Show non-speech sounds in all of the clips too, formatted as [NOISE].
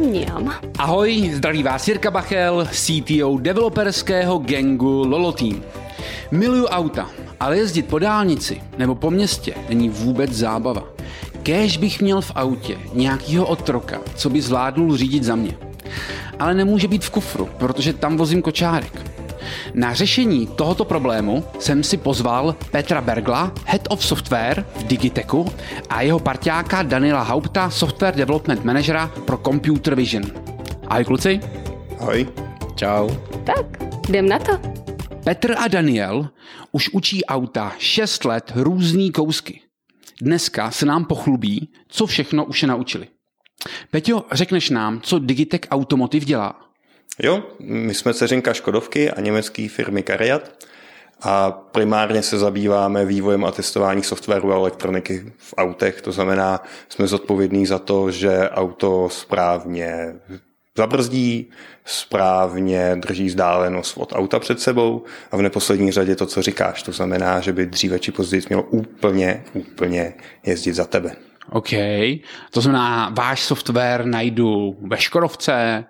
Mňam. Ahoj, zdraví vás Jirka Bachel, CTO developerského gangu Lolo Team. Miluju auta, ale jezdit po dálnici nebo po městě není vůbec zábava. Kéž bych měl v autě nějakýho otroka, co by zvládnul řídit za mě. Ale nemůže být v kufru, protože tam vozím kočárek. Na řešení tohoto problému jsem si pozval Petra Bergla, Head of Software v Digitechu a jeho parťáka Daniela Haupta, Software Development Managera pro Computer Vision. Ahoj kluci. Ahoj. Čau. Tak, jdem na to. Petr a Daniel už učí auta 6 let různý kousky. Dneska se nám pochlubí, co všechno už je naučili. Peťo, řekneš nám, co Digitech Automotive dělá? Jo, my jsme ceřinka Škodovky a německé firmy Cariat a primárně se zabýváme vývojem a testováním softwaru a elektroniky v autech. To znamená, jsme zodpovědní za to, že auto správně zabrzdí, správně drží vzdálenost od auta před sebou a v neposlední řadě to, co říkáš. To znamená, že by dříve či později mělo úplně, úplně jezdit za tebe. OK. To znamená, váš software najdu ve Škodovce,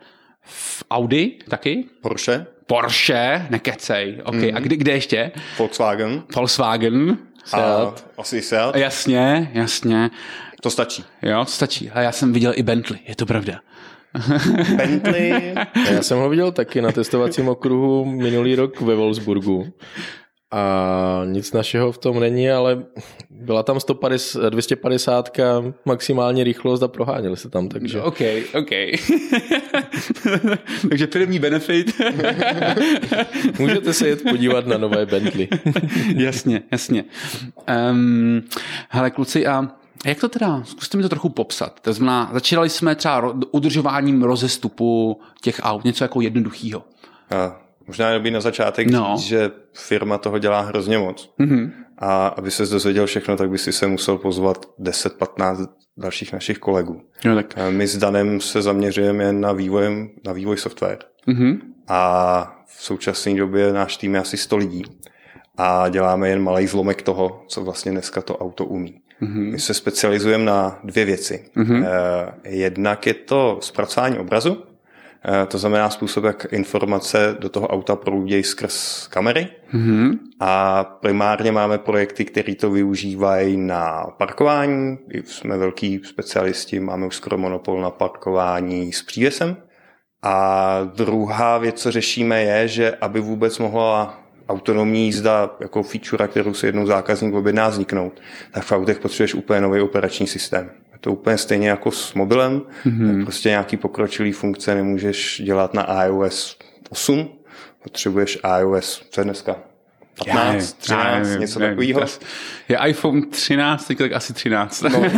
v Audi taky? Porsche. Porsche, nekecej. OK, mm. a kdy, kde ještě? Volkswagen. Volkswagen. Seat. A asi Seat. Jasně, jasně. To stačí. Jo, to stačí. A já jsem viděl i Bentley, je to pravda. [LAUGHS] Bentley. Já jsem ho viděl taky na testovacím okruhu minulý rok ve Wolfsburgu a nic našeho v tom není, ale byla tam 150, 250 maximální rychlost a proháněli se tam, takže... OK, OK. [LAUGHS] takže první benefit. [LAUGHS] Můžete se jet podívat na nové Bentley. [LAUGHS] jasně, jasně. Um, hele, kluci, a jak to teda, zkuste mi to trochu popsat. To znamená, začínali jsme třeba udržováním rozestupu těch aut, něco jako jednoduchýho. A Možná dobrý na začátek no. říct, že firma toho dělá hrozně moc. Mm-hmm. A aby se dozvěděl všechno, tak by si se musel pozvat 10-15 dalších našich kolegů. No, tak. My s Danem se zaměřujeme na vývoj, na vývoj software. Mm-hmm. A v současné době náš tým je asi 100 lidí. A děláme jen malý zlomek toho, co vlastně dneska to auto umí. Mm-hmm. My se specializujeme na dvě věci. Mm-hmm. Jednak je to zpracování obrazu, Eh, to znamená způsob, jak informace do toho auta proudí skrz kamery. Mm-hmm. A primárně máme projekty, které to využívají na parkování. Jsme velký specialisti, máme už skoro monopol na parkování s přívěsem. A druhá věc, co řešíme, je, že aby vůbec mohla autonomní jízda jako feature, kterou si jednou zákazník objedná vzniknout, tak v autech potřebuješ úplně nový operační systém to úplně stejně jako s mobilem. Mm-hmm. Prostě nějaký pokročilý funkce nemůžeš dělat na iOS 8, potřebuješ iOS, co je dneska? 15, 13, já, něco takového. Je iPhone 13, teď tak asi 13. No. [LAUGHS]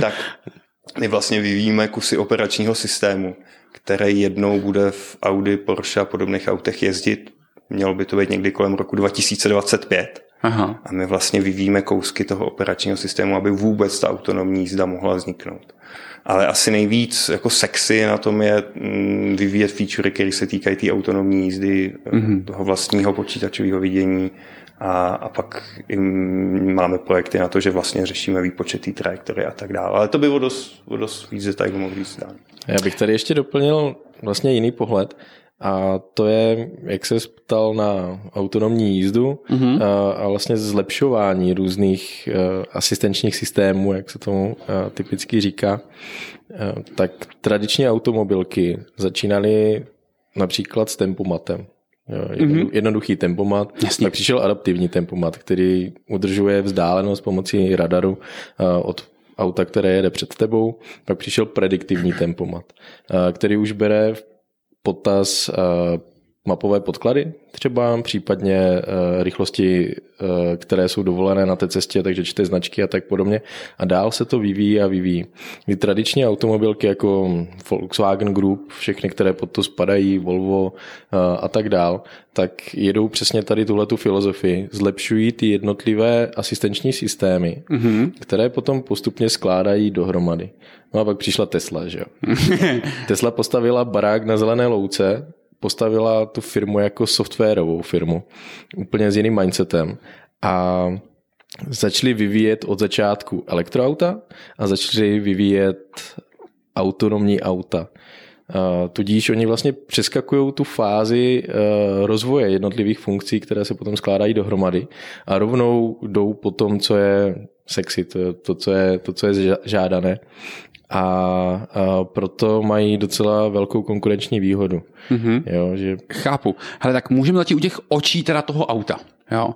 tak my vlastně vyvíjíme kusy operačního systému, který jednou bude v Audi, Porsche a podobných autech jezdit. Mělo by to být někdy kolem roku 2025. Aha. A my vlastně vyvíjíme kousky toho operačního systému, aby vůbec ta autonomní jízda mohla vzniknout. Ale asi nejvíc jako sexy na tom je mm, vyvíjet featurey, které se týkají té tý autonomní jízdy, mm-hmm. toho vlastního počítačového vidění, a, a pak máme projekty na to, že vlastně řešíme výpočet té trajektory a tak dále. Ale to by o dost, o dost víc detailů mohl víc dát. Já bych tady ještě doplnil vlastně jiný pohled. A to je, jak se ptal na autonomní jízdu mm-hmm. a, a vlastně zlepšování různých uh, asistenčních systémů, jak se tomu uh, typicky říká, uh, tak tradiční automobilky začínaly například s tempomatem. mm-hmm. Jednoduchý tempomat. Jasně. Pak přišel adaptivní tempomat, který udržuje vzdálenost pomocí radaru od auta, které jede před tebou. Pak přišel prediktivní tempomat, který už bere v potaz eh, mapové podklady třeba, případně uh, rychlosti, uh, které jsou dovolené na té cestě, takže čte značky a tak podobně. A dál se to vyvíjí a vyvíjí. Kdy tradiční automobilky jako Volkswagen Group, všechny, které pod to spadají, Volvo uh, a tak dál, tak jedou přesně tady tuhle tu filozofii. Zlepšují ty jednotlivé asistenční systémy, mm-hmm. které potom postupně skládají dohromady. No a pak přišla Tesla, že jo. [LAUGHS] Tesla postavila barák na zelené louce, postavila tu firmu jako softwarovou firmu, úplně s jiným mindsetem a začali vyvíjet od začátku elektroauta a začali vyvíjet autonomní auta. Tudíž oni vlastně přeskakují tu fázi rozvoje jednotlivých funkcí, které se potom skládají dohromady a rovnou jdou po tom, co je sexy, to, to, co, je, to co je žádané a, a proto mají docela velkou konkurenční výhodu. Mm-hmm. Jo, že... Chápu. Ale tak můžeme začít u těch očí teda toho auta. Jo.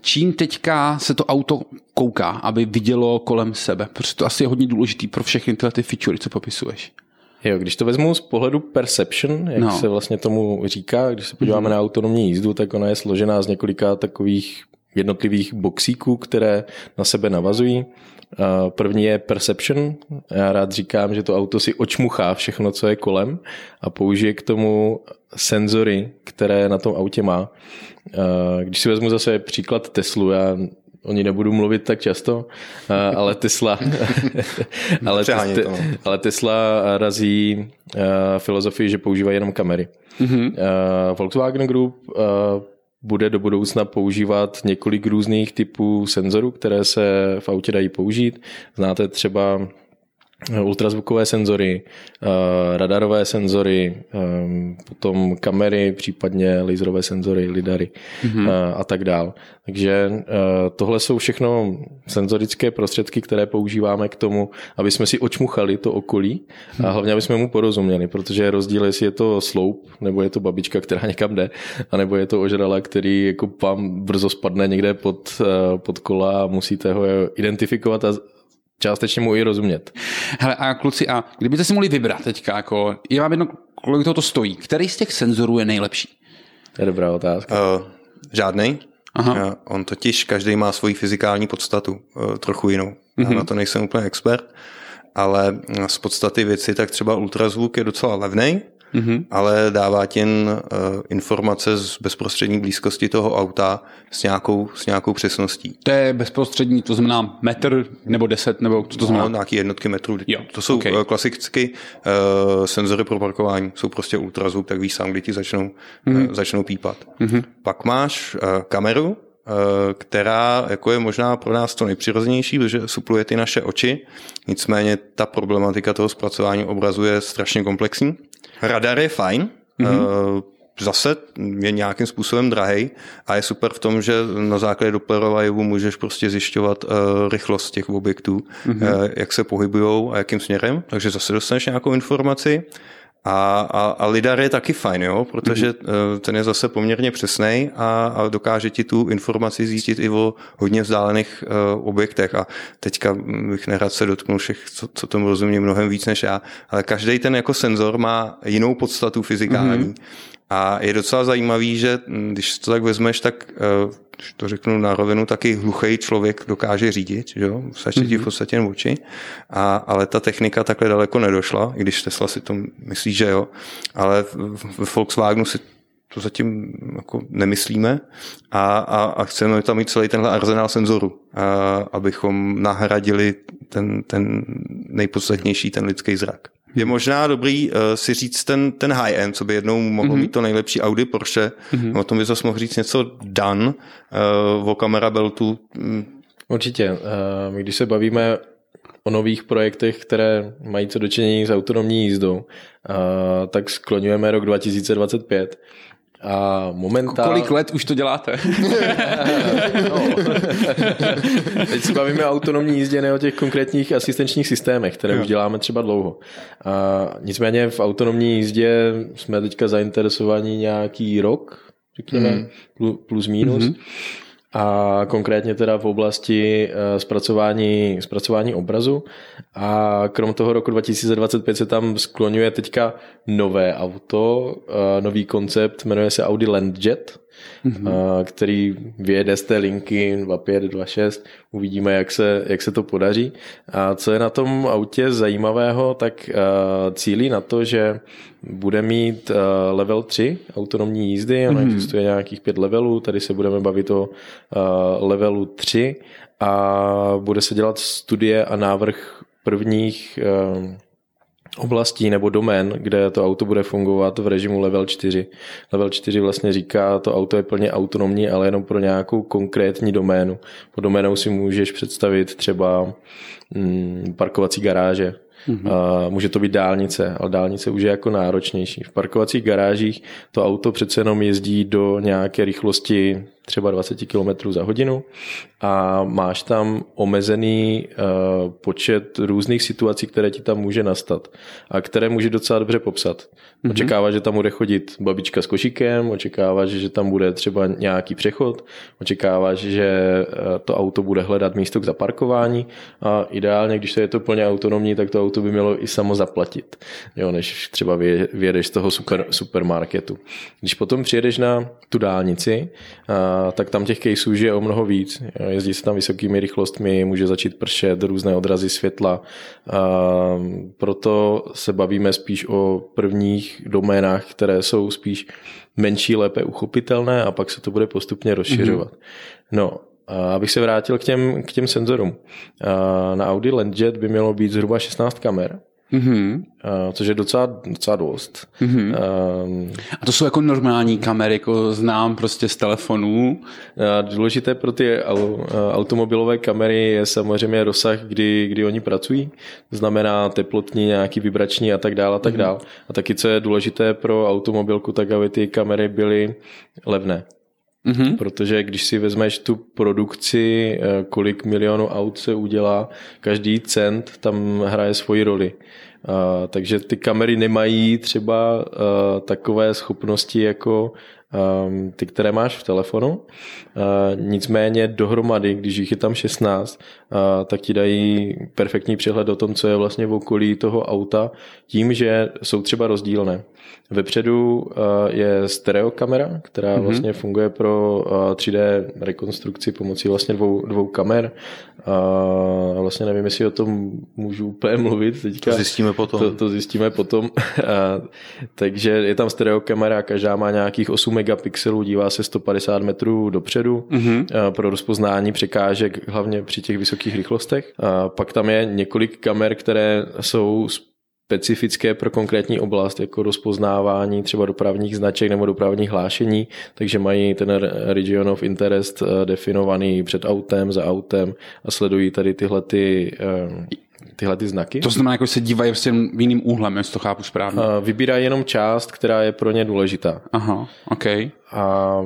Čím teďka se to auto kouká, aby vidělo kolem sebe? Protože to asi je hodně důležitý pro všechny tyhle ty feature, co popisuješ. Jo, když to vezmu z pohledu perception, jak no. se vlastně tomu říká, když se podíváme mm-hmm. na autonomní jízdu, tak ona je složená z několika takových jednotlivých boxíků, které na sebe navazují. První je perception. Já rád říkám, že to auto si očmuchá všechno, co je kolem a použije k tomu senzory, které na tom autě má. Když si vezmu zase příklad Teslu, já o ní nebudu mluvit tak často, ale Tesla, [LAUGHS] ale, te, no. ale Tesla razí filozofii, že používá jenom kamery. Mm-hmm. Volkswagen Group bude do budoucna používat několik různých typů senzorů, které se v autě dají použít. Znáte třeba ultrazvukové senzory, eh, radarové senzory, eh, potom kamery, případně laserové senzory, lidary mm-hmm. a tak dál. Takže tohle jsou všechno senzorické prostředky, které používáme k tomu, aby jsme si očmuchali to okolí a hlavně, aby jsme mu porozuměli, protože je rozdíl, jestli je to sloup, nebo je to babička, která [LAUGHS] někam jde, anebo je to ožrala, který jako vám brzo spadne někde pod, pod kola a musíte ho identifikovat a částečně mu i rozumět. Hele, a kluci, a kdybyste si mohli vybrat teďka, jako, je vám jedno, kolik toho to stojí, který z těch senzorů je nejlepší? To je dobrá otázka. Uh, žádnej. Aha. Uh, on totiž, každý má svoji fyzikální podstatu, uh, trochu jinou. Mm-hmm. Já mhm. na to nejsem úplně expert, ale z podstaty věci tak třeba ultrazvuk je docela levný, mm-hmm. ale dává ti jen uh, informace z bezprostřední blízkosti toho auta s nějakou, s nějakou přesností. To je bezprostřední, to znamená metr nebo deset, nebo co to znamená? No, nějaký jednotky metrů. Jo, to jsou okay. klasicky uh, senzory pro parkování, jsou prostě ultrazvuk, tak víš sám, kdy ti začnou, mm-hmm. uh, začnou pípat. Mm-hmm. Pak máš uh, kameru, která jako je možná pro nás to nejpřirozenější, protože supluje ty naše oči. Nicméně ta problematika toho zpracování obrazu je strašně komplexní. Radar je fajn, mm-hmm. zase je nějakým způsobem drahý a je super v tom, že na základě Dopplerova jevu můžeš prostě zjišťovat uh, rychlost těch objektů, mm-hmm. jak se pohybují a jakým směrem, takže zase dostaneš nějakou informaci. A, a, a lidar je taky fajn, jo, protože mm-hmm. ten je zase poměrně přesný a, a dokáže ti tu informaci zjistit i o hodně vzdálených uh, objektech. A teďka bych nerad se dotknul všech, co, co tomu rozumí mnohem víc než já, ale každý ten jako senzor má jinou podstatu fyzikální. Mm-hmm. A je docela zajímavý, že když to tak vezmeš, tak uh, když to řeknu na rovinu, taky hluchý člověk dokáže řídit, že jo, stačí mm-hmm. v podstatě jen oči, a, ale ta technika takhle daleko nedošla, i když Tesla si to myslí, že jo, ale v Volkswagenu si to zatím jako nemyslíme a, a, a chceme tam mít celý tenhle arzenál senzorů, a, abychom nahradili ten, ten nejpodstatnější, ten lidský zrak. Je možná dobrý uh, si říct ten, ten high-end, co by jednou mohlo mm-hmm. být to nejlepší Audi, Porsche. Mm-hmm. O tom by zase mohl říct něco Dan, uh, o kamera beltu. Mm. Určitě. Uh, když se bavíme o nových projektech, které mají co dočinění s autonomní jízdou, uh, tak skloňujeme rok 2025 a momentálně... Kolik let už to děláte? no. [LAUGHS] Teď se bavíme o autonomní jízdě, ne o těch konkrétních asistenčních systémech, které jo. už děláme třeba dlouho. A nicméně v autonomní jízdě jsme teďka zainteresovaní nějaký rok, řekněme, mm. plus minus. Mm-hmm a konkrétně teda v oblasti eh, zpracování, zpracování obrazu. A krom toho roku 2025 se tam skloňuje teďka nové auto, nový koncept, jmenuje se Audi Landjet, mm-hmm. který vyjede z té linky 2.5, 2.6. Uvidíme, jak se, jak se to podaří. A co je na tom autě zajímavého, tak cílí na to, že bude mít level 3 autonomní jízdy, ono mm-hmm. existuje nějakých pět levelů, tady se budeme bavit o levelu 3 a bude se dělat studie a návrh prvních oblastí nebo domén, kde to auto bude fungovat v režimu level 4. Level 4 vlastně říká, to auto je plně autonomní, ale jenom pro nějakou konkrétní doménu. Po doménou si můžeš představit třeba mm, parkovací garáže, Mm-hmm. A může to být dálnice, ale dálnice už je jako náročnější. V parkovacích garážích to auto přece jenom jezdí do nějaké rychlosti třeba 20 km za hodinu a máš tam omezený uh, počet různých situací, které ti tam může nastat a které může docela dobře popsat. Mm-hmm. Očekáváš, že tam bude chodit babička s košíkem, očekáváš, že tam bude třeba nějaký přechod, očekáváš, že uh, to auto bude hledat místo k zaparkování a ideálně, když to je to plně autonomní, tak to auto by mělo i samo zaplatit, jo, než třeba vyjedeš z toho super, supermarketu. Když potom přijedeš na tu dálnici, uh, tak tam těch caseů je o mnoho víc jezdí se tam vysokými rychlostmi, může začít pršet, různé odrazy světla. A proto se bavíme spíš o prvních doménách, které jsou spíš menší, lépe uchopitelné a pak se to bude postupně rozšiřovat. Mm-hmm. No, a abych se vrátil k těm, k těm senzorům. Na Audi Landjet by mělo být zhruba 16 kamer, Mm-hmm. Uh, což je docela, docela dost. Mm-hmm. Uh, a to jsou jako normální kamery, jako znám prostě z telefonů. Uh, důležité pro ty uh, automobilové kamery je samozřejmě rozsah, kdy, kdy oni pracují. To znamená teplotní, nějaký vibrační a tak dále a tak mm-hmm. dále. A taky, co je důležité pro automobilku, tak aby ty kamery byly levné. Mm-hmm. Protože když si vezmeš tu produkci, eh, kolik milionů aut se udělá, každý cent tam hraje svoji roli. Uh, takže ty kamery nemají třeba uh, takové schopnosti jako um, ty, které máš v telefonu. Uh, nicméně dohromady, když jich je tam 16, uh, tak ti dají perfektní přehled o tom, co je vlastně v okolí toho auta, tím, že jsou třeba rozdílné. Vepředu je stereokamera, která mm-hmm. vlastně funguje pro uh, 3D rekonstrukci pomocí vlastně dvou, dvou kamer. Uh, vlastně nevím, jestli o tom můžu úplně [LAUGHS] mluvit teďka. To zjistíme potom. To, to zjistíme potom. [LAUGHS] uh, takže je tam stereokamera, každá má nějakých 8 megapixelů, dívá se 150 metrů dopředu mm-hmm. pro rozpoznání překážek, hlavně při těch vysokých rychlostech. Uh, pak tam je několik kamer, které jsou specifické pro konkrétní oblast, jako rozpoznávání třeba dopravních značek nebo dopravních hlášení, takže mají ten region of interest eh, definovaný před autem, za autem a sledují tady tyhle ty eh, tyhle ty znaky. To znamená, jako se dívají prostě v jiným úhlem, jestli to chápu správně. Vybírají jenom část, která je pro ně důležitá. Aha, OK. A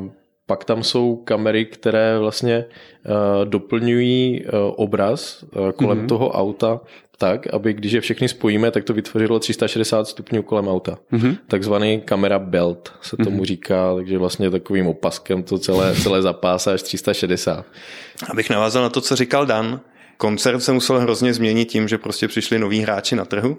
pak tam jsou kamery, které vlastně uh, doplňují uh, obraz uh, kolem mm-hmm. toho auta tak, aby když je všechny spojíme, tak to vytvořilo 360 stupňů kolem auta. Mm-hmm. Takzvaný kamera belt se tomu mm-hmm. říká, takže vlastně takovým opaskem to celé, [LAUGHS] celé zapásá až 360. Abych navázal na to, co říkal Dan, koncert se musel hrozně změnit tím, že prostě přišli noví hráči na trhu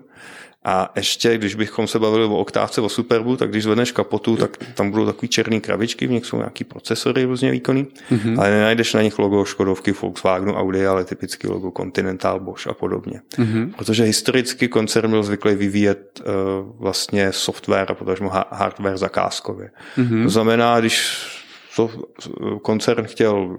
a ještě, když bychom se bavili o oktávce, o Superbu, tak když zvedneš kapotu, tak tam budou takový černý krabičky, v nich jsou nějaký procesory různě výkonný, mm-hmm. ale nenajdeš na nich logo Škodovky, Volkswagenu, Audi, ale typicky logo Continental, Bosch a podobně. Mm-hmm. Protože historicky koncern byl zvyklý vyvíjet uh, vlastně software a potažmo hardware zakázkově. Mm-hmm. To znamená, když to koncern chtěl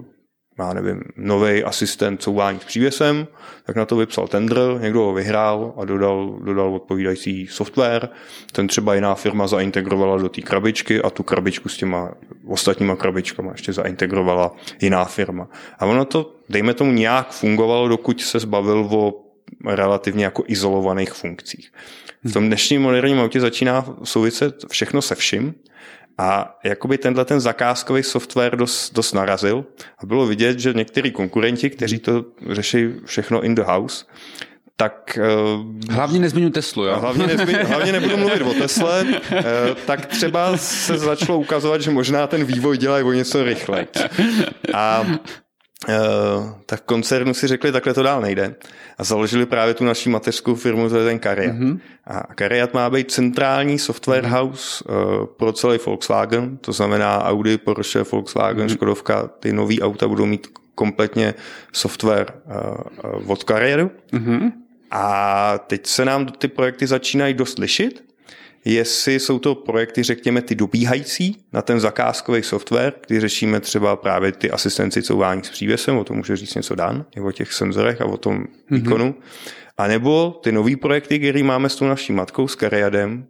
já nevím, nový asistent couvání s přívěsem, tak na to vypsal tender, někdo ho vyhrál a dodal, dodal odpovídající software. Ten třeba jiná firma zaintegrovala do té krabičky a tu krabičku s těma ostatníma krabičkama ještě zaintegrovala jiná firma. A ono to, dejme tomu, nějak fungovalo, dokud se zbavil o relativně jako izolovaných funkcích. V tom dnešním moderním autě začíná souviset všechno se vším, a jakoby tenhle ten zakázkový software dost, dost narazil a bylo vidět, že někteří konkurenti, kteří to řeší všechno in the house, tak... Eh, hlavně nezmiňu Teslu, jo? Hlavně, nezmiň, [LAUGHS] hlavně nebudu mluvit o Tesle, eh, tak třeba se začalo ukazovat, že možná ten vývoj dělají o něco rychle. A tak koncernu si řekli, takhle to dál nejde. A založili právě tu naší mateřskou firmu, to je ten Cariat. Mm-hmm. A Cariat má být centrální software house uh, pro celý Volkswagen, to znamená Audi, Porsche, Volkswagen, mm-hmm. Škodovka, ty nový auta budou mít kompletně software uh, od Cariatu. Mm-hmm. A teď se nám ty projekty začínají dost lišit, jestli jsou to projekty, řekněme, ty dobíhající na ten zakázkový software, kdy řešíme třeba právě ty asistenci couvání s přívěsem, o tom může říct něco Dan, o těch senzorech a o tom mm-hmm. výkonu, a nebo ty nové projekty, které máme s tou naší matkou, s Cariadem,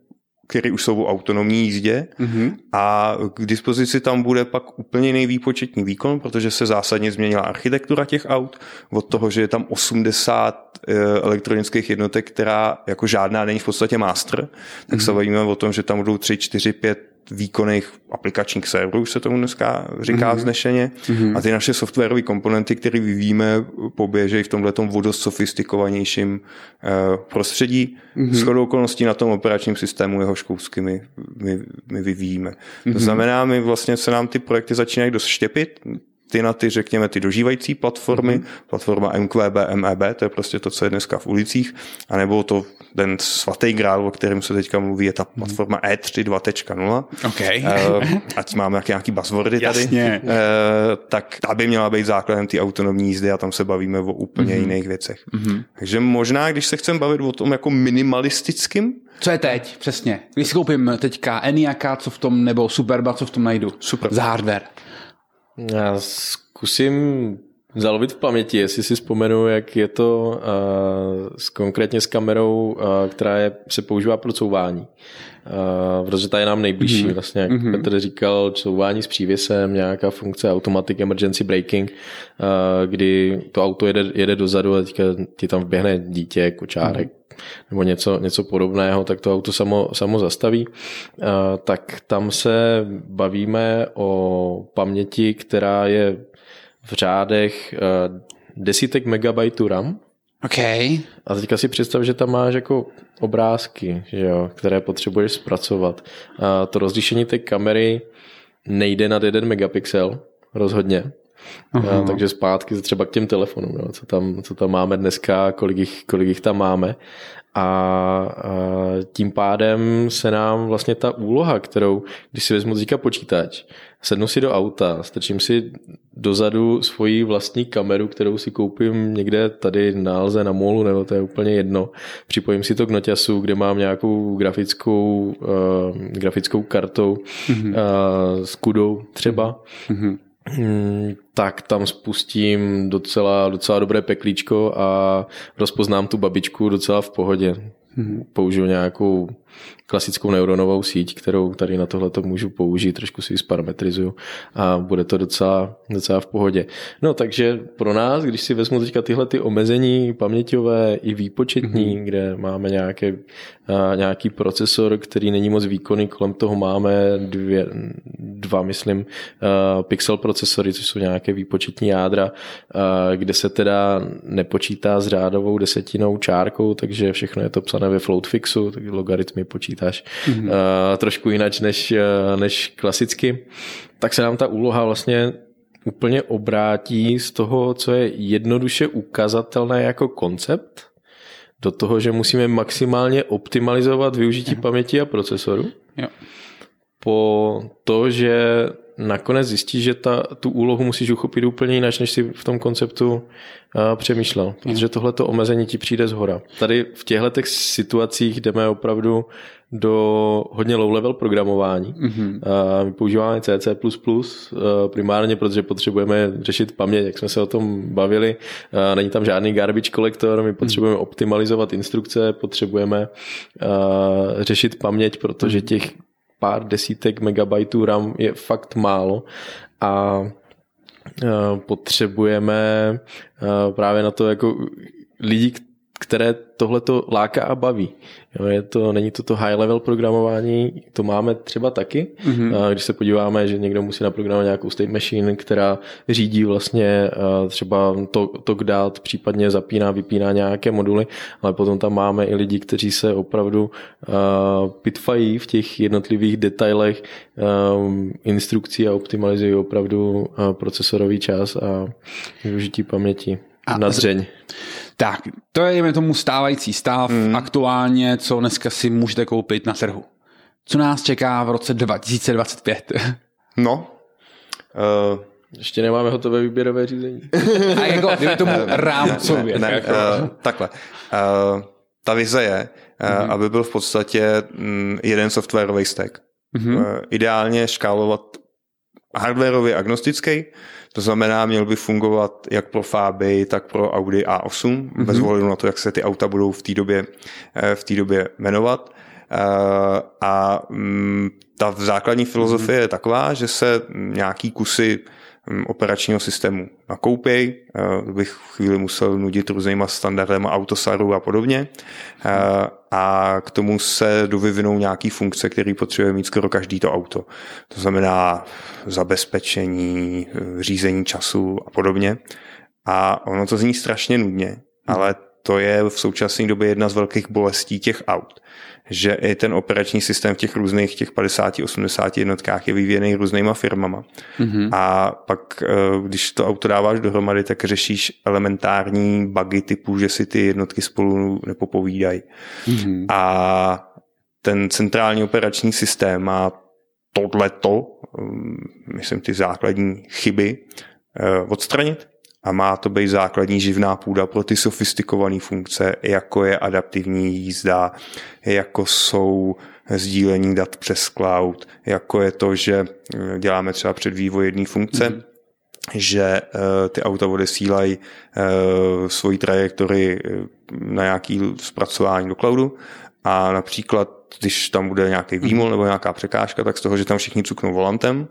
které už jsou o autonomní jízdě mm-hmm. a k dispozici tam bude pak úplně jiný výpočetní výkon, protože se zásadně změnila architektura těch aut od toho, že je tam 80 eh, elektronických jednotek, která jako žádná není v podstatě master, tak mm-hmm. se bavíme o tom, že tam budou 3, 4, 5 výkonných aplikačních serverů, už se tomu dneska říká mm-hmm. vznešeně. Mm-hmm. A ty naše softwarové komponenty, které vyvíjíme, poběžejí v tomhle vodost sofistikovanějším uh, prostředí. Mm-hmm. S chodou okolností na tom operačním systému jeho škousky my, my, my vyvíjíme. Mm-hmm. To znamená, my vlastně se nám ty projekty začínají dost štěpit, ty na ty, řekněme, ty dožívající platformy, mm-hmm. platforma MQB, MEB, to je prostě to, co je dneska v ulicích, anebo to ten svatý grál, o kterém se teďka mluví, je ta mhm. platforma E3 2.0. Okay. Uh, [LAUGHS] ať máme nějaký, nějaký buzzwordy tady. Jasně. Uh, tak ta by měla být základem té autonomní jízdy a tam se bavíme o úplně mm-hmm. jiných věcech. Mm-hmm. Takže možná, když se chceme bavit o tom jako minimalistickým, co je teď, přesně? Když si koupím teďka Eniaka, co v tom, nebo Superba, co v tom najdu? Super. Za hardware. Já zkusím zalovit v paměti, jestli si vzpomenu, jak je to uh, s, konkrétně s kamerou, uh, která je, se používá pro couvání. Uh, protože ta je nám nejbližší, mm-hmm. vlastně, jak mm-hmm. Petr říkal, couvání s přívěsem, nějaká funkce Automatic Emergency Braking, uh, kdy to auto jede, jede dozadu a teďka ti tam vběhne dítě, kočárek, mm-hmm nebo něco, něco podobného, tak to auto samo, samo zastaví. Tak tam se bavíme o paměti, která je v řádech desítek megabajtů RAM. OK. A teďka si představ, že tam máš jako obrázky, že jo, které potřebuješ zpracovat. A to rozlišení té kamery nejde nad jeden megapixel, rozhodně. A, takže zpátky třeba k těm telefonům, jo, co, tam, co tam máme dneska, kolik jich, kolik jich tam máme a, tím pádem se nám vlastně ta úloha, kterou, když si vezmu teďka počítač, sednu si do auta, strčím si dozadu svoji vlastní kameru, kterou si koupím někde tady na Alze, na molu, nebo to je úplně jedno. Připojím si to k noťasu, kde mám nějakou grafickou, uh, grafickou kartou mm-hmm. uh, s kudou třeba. Mm-hmm tak tam spustím docela, docela dobré peklíčko a rozpoznám tu babičku docela v pohodě. Mm-hmm. Použiju nějakou klasickou neuronovou síť, kterou tady na tohle můžu použít, trošku si ji sparametrizuju a bude to docela, docela v pohodě. No takže pro nás, když si vezmu teďka tyhle ty omezení paměťové i výpočetní, mm-hmm. kde máme nějaké, a, nějaký procesor, který není moc výkonný, kolem toho máme dvě, dva, myslím, a, pixel procesory, což jsou nějaké výpočetní jádra, a, kde se teda nepočítá s řádovou desetinou čárkou, takže všechno je to psané ve float fixu, takže logaritmy počítáš mm-hmm. uh, trošku jinak než, uh, než klasicky, tak se nám ta úloha vlastně úplně obrátí z toho, co je jednoduše ukazatelné jako koncept, do toho, že musíme maximálně optimalizovat využití paměti a procesoru. Jo. Po to, že nakonec zjistíš, že ta, tu úlohu musíš uchopit úplně jinak, než si v tom konceptu uh, přemýšlel. Protože tohleto omezení ti přijde z hora. Tady v těchto situacích jdeme opravdu do hodně low-level programování. Mm-hmm. Uh, my používáme CC++, uh, primárně, protože potřebujeme řešit paměť, jak jsme se o tom bavili. Uh, není tam žádný garbage kolektor, my potřebujeme mm-hmm. optimalizovat instrukce, potřebujeme uh, řešit paměť, protože mhm. těch pár desítek megabajtů RAM je fakt málo a potřebujeme právě na to jako lidi, které tohle to láká a baví. Jo, je to, není to to high level programování, to máme třeba taky. Mm-hmm. Když se podíváme, že někdo musí naprogramovat nějakou state machine, která řídí vlastně třeba to, tok dát, případně zapíná, vypíná nějaké moduly, ale potom tam máme i lidi, kteří se opravdu pitfají v těch jednotlivých detailech instrukcí a optimalizují opravdu procesorový čas a využití paměti a na dřeň. Tak, to je tomu stávající stav, mm. aktuálně, co dneska si můžete koupit na trhu. Co nás čeká v roce 2025? No, uh, ještě nemáme hotové výběrové řízení. [LAUGHS] A jako, kdyby tomu rámcově. Ne, ne, jako. uh, takhle. Uh, ta vize je, uh, aby byl v podstatě um, jeden softwarový stack. Mm-hmm. Uh, ideálně škálovat hardwareově agnostický, to znamená, měl by fungovat jak pro Faby, tak pro Audi A8, mm-hmm. bez ohledu na to, jak se ty auta budou v té době, eh, v té době jmenovat. A mm, ta základní filozofie je taková, že se nějaký kusy operačního systému nakoupěj, to bych chvíli musel nudit různýma standardem autosaru a podobně a k tomu se dovyvinou nějaký funkce, které potřebuje mít skoro každý to auto. To znamená zabezpečení, řízení času a podobně. A ono to zní strašně nudně, ale to je v současné době jedna z velkých bolestí těch aut že i ten operační systém v těch různých těch 50-80 jednotkách je vyvíjený různýma firmama. Mm-hmm. A pak, eh, když to auto dáváš dohromady, tak řešíš elementární bugy typu, že si ty jednotky spolu nepopovídají. Mm-hmm. A ten centrální operační systém má tohleto, mm, myslím ty základní chyby, eh, odstranit a má to být základní živná půda pro ty sofistikované funkce, jako je adaptivní jízda, jako jsou sdílení dat přes cloud, jako je to, že eh, děláme třeba před vývoj jedné funkce, mm-hmm že uh, ty auta odesílají uh, svoji trajektory na nějaký zpracování do cloudu. A například, když tam bude nějaký výmol nebo nějaká překážka, tak z toho, že tam všichni cuknou volantem,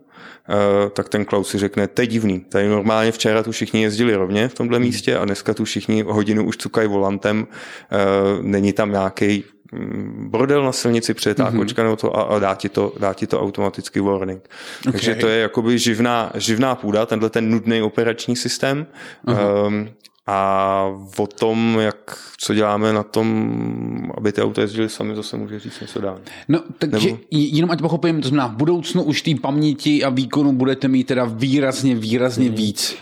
Eh, tak ten cloud si řekne, to je divný. Tady normálně včera tu všichni jezdili rovně v tomhle hmm. místě a dneska tu všichni hodinu už cukají volantem, eh, není tam nějaký mm, bordel na silnici, přijetá mm-hmm. kočka nebo to a, a dá, ti to, dá ti to automaticky warning. Okay. Takže to je jakoby živná, živná půda, tenhle ten nudný operační systém. Uh-huh. Um, a o tom, jak, co děláme na tom, aby ty auta jezdily sami, zase může říct něco dál. No, takže Nebo... jenom ať pochopím, to znamená, v budoucnu už té paměti a výkonu budete mít teda výrazně, výrazně hmm. víc.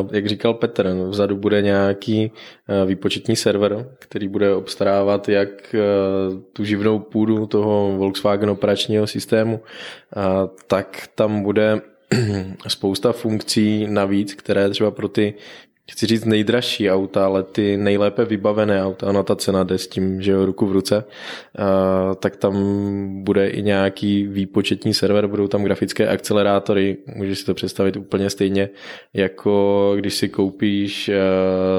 Uh, jak říkal Petr, no, vzadu bude nějaký uh, výpočetní server, který bude obstarávat jak uh, tu živnou půdu toho Volkswagen operačního systému, uh, tak tam bude [CLEARS THROAT] spousta funkcí navíc, které třeba pro ty chci říct nejdražší auta, ale ty nejlépe vybavené auta, ona ta cena jde s tím, že jo, ruku v ruce, tak tam bude i nějaký výpočetní server, budou tam grafické akcelerátory, můžeš si to představit úplně stejně, jako když si koupíš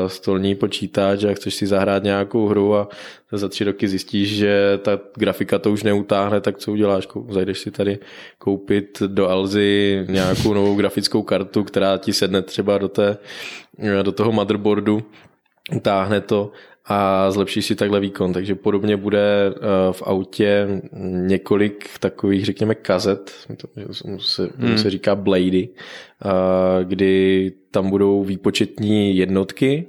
stolní počítač a chceš si zahrát nějakou hru a za tři roky zjistíš, že ta grafika to už neutáhne, tak co uděláš? Zajdeš si tady koupit do Alzy nějakou novou [LAUGHS] grafickou kartu, která ti sedne třeba do, té, do toho motherboardu, utáhne to a zlepšíš si takhle výkon. Takže podobně bude eh, v autě několik takových, řekněme, kazet, to se, hmm. se říká blady, eh, kdy tam budou výpočetní jednotky,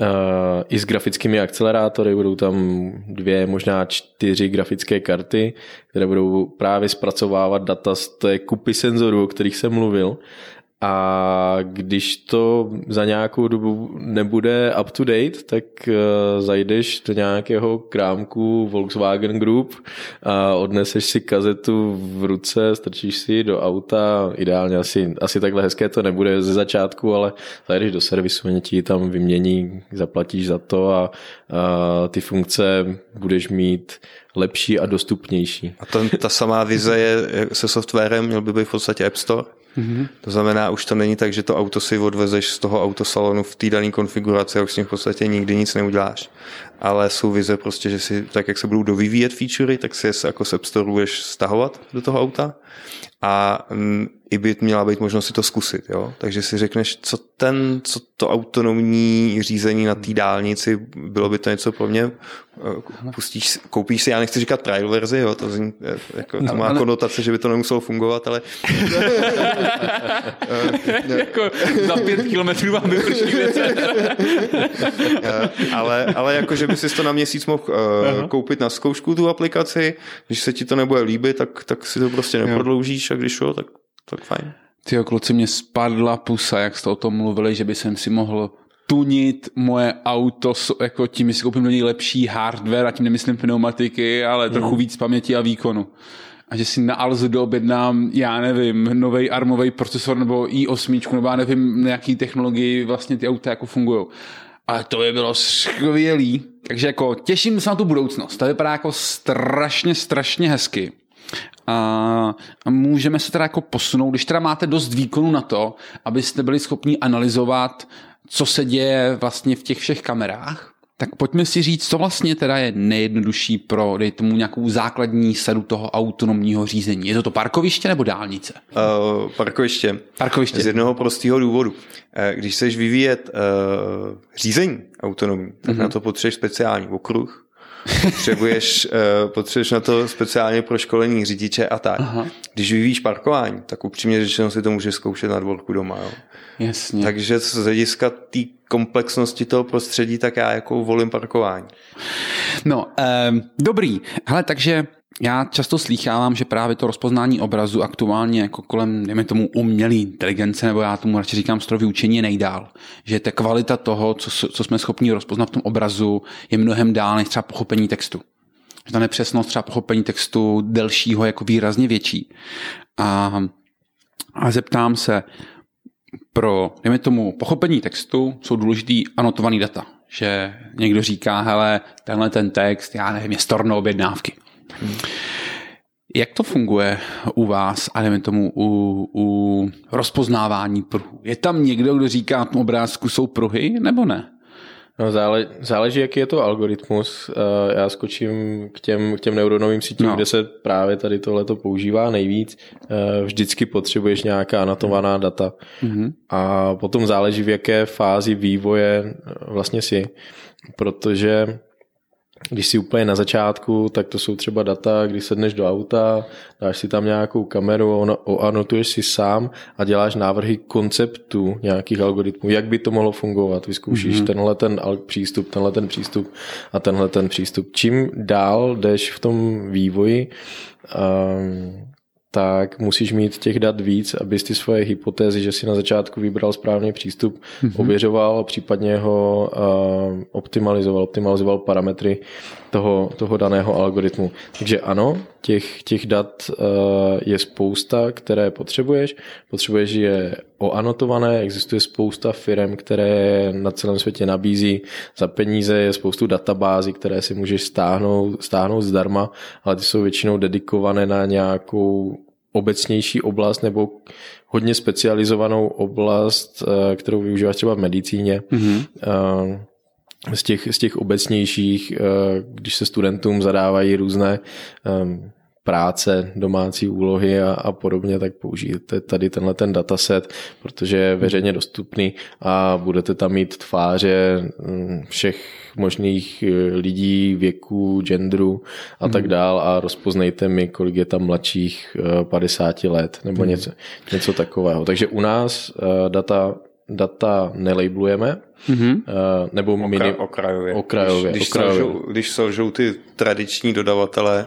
Uh, i s grafickými akcelerátory, budou tam dvě, možná čtyři grafické karty, které budou právě zpracovávat data z té kupy senzorů, o kterých jsem mluvil a když to za nějakou dobu nebude up to date, tak uh, zajdeš do nějakého krámku Volkswagen Group a odneseš si kazetu v ruce, strčíš si do auta, ideálně asi, asi takhle hezké to nebude ze začátku, ale zajdeš do servisu, oni ti tam vymění, zaplatíš za to a, a ty funkce budeš mít lepší a dostupnější. A to, ta samá vize je se softwarem, měl by být v podstatě App Store? Mm-hmm. To znamená, už to není tak, že to auto si odvezeš z toho autosalonu v té dané konfiguraci a už s tím v podstatě nikdy nic neuděláš. Ale jsou vize prostě, že si, tak jak se budou dovyvíjet featurey, tak si je jako se App Store budeš stahovat do toho auta a mm, i by měla být možnost si to zkusit. Jo? Takže si řekneš, co ten, co to autonomní řízení na té dálnici, bylo by to něco pro mě, eh, pustíš, koupíš si, já nechci říkat trial verzi, jo? to, zní, eh, jako, to no, má ale... konotace, že by to nemuselo fungovat, ale... [LAUGHS] jako za pět kilometrů vám vyprší eh, ale, ale jako, že by si to na měsíc mohl uh, koupit na zkoušku tu aplikaci, když se ti to nebude líbit, tak, tak si to prostě neprodloužíš a když jo, tak, tak fajn. Ty kluci, mě spadla pusa, jak jste o tom mluvili, že by jsem si mohl tunit moje auto, jako tím, že si koupím do něj lepší hardware, a tím nemyslím pneumatiky, ale trochu hmm. víc paměti a výkonu. A že si na Alzu doobjednám, já nevím, nový armový procesor nebo i8, nebo já nevím, na jaký technologii vlastně ty auta jako fungují. A to by bylo skvělý. Takže jako těším se na tu budoucnost. To vypadá jako strašně, strašně hezky a můžeme se teda jako posunout, když teda máte dost výkonu na to, abyste byli schopni analyzovat, co se děje vlastně v těch všech kamerách, tak pojďme si říct, co vlastně teda je nejjednodušší pro, dej tomu, nějakou základní sadu toho autonomního řízení. Je to to parkoviště nebo dálnice? Uh, parkoviště. Parkoviště. Z jednoho prostého důvodu. Uh, když chceš vyvíjet uh, řízení autonomní, tak mm-hmm. na to potřebuješ speciální okruh, potřebuješ, uh, potřebuješ na to speciálně pro školení řidiče a tak. Aha. Když vyvíjíš parkování, tak upřímně řečeno si to můžeš zkoušet na dvorku doma. Jo. Jasně. Takže z hlediska té komplexnosti toho prostředí, tak já jako volím parkování. No, um, dobrý. Hele, takže já často slýchávám, že právě to rozpoznání obrazu aktuálně jako kolem, dejme tomu, umělé inteligence, nebo já tomu radši říkám strojové učení, je nejdál. Že ta kvalita toho, co, co jsme schopni rozpoznat v tom obrazu, je mnohem dál než třeba pochopení textu. Že ta nepřesnost třeba pochopení textu delšího jako výrazně větší. A, a zeptám se, pro, dejme tomu, pochopení textu jsou důležitý anotovaný data. Že někdo říká, hele, tenhle ten text, já nevím, je storno objednávky. Hmm. Jak to funguje u vás a dejme tomu u, u rozpoznávání pruhů? Je tam někdo, kdo říká, v tom obrázku jsou pruhy, nebo ne? No, zále, záleží, jaký je to algoritmus. Eh, já skočím k těm, k těm neuronovým sítím, no. kde se právě tady tohle to používá nejvíc. Eh, vždycky potřebuješ nějaká anotovaná data. Mm-hmm. A potom záleží, v jaké fázi vývoje vlastně si. Protože když jsi úplně na začátku, tak to jsou třeba data, když sedneš do auta, dáš si tam nějakou kameru, anotuješ si sám a děláš návrhy konceptů nějakých algoritmů, jak by to mohlo fungovat. Vyzkoušíš mm-hmm. tenhle ten přístup, tenhle ten přístup a tenhle ten přístup. Čím dál jdeš v tom vývoji, um, tak musíš mít těch dat víc, abys ty svoje hypotézy, že si na začátku vybral správný přístup, mm-hmm. ověřoval, případně ho uh, optimalizoval, optimalizoval parametry toho, toho daného algoritmu. Takže ano, těch, těch dat uh, je spousta, které potřebuješ. Potřebuješ je oanotované, existuje spousta firm, které na celém světě nabízí za peníze, je spoustu databází, které si můžeš stáhnout, stáhnout zdarma, ale ty jsou většinou dedikované na nějakou obecnější oblast nebo hodně specializovanou oblast, eh, kterou využíváš třeba v medicíně. Mm-hmm. Z těch, z těch obecnějších, eh, když se studentům zadávají různé práce, domácí úlohy a, a podobně, tak použijte tady tenhle ten dataset, protože je veřejně dostupný a budete tam mít tváře mm, všech možných e, lidí, věků, genderu a tak hmm. dál a rozpoznejte mi, kolik je tam mladších 50 e, let nebo hmm. něco, něco takového. Takže u nás e, data data nelabelujeme, mm-hmm. nebo mini... okrajově. okrajově, když, okrajově. Když, selžou, když selžou ty tradiční dodavatele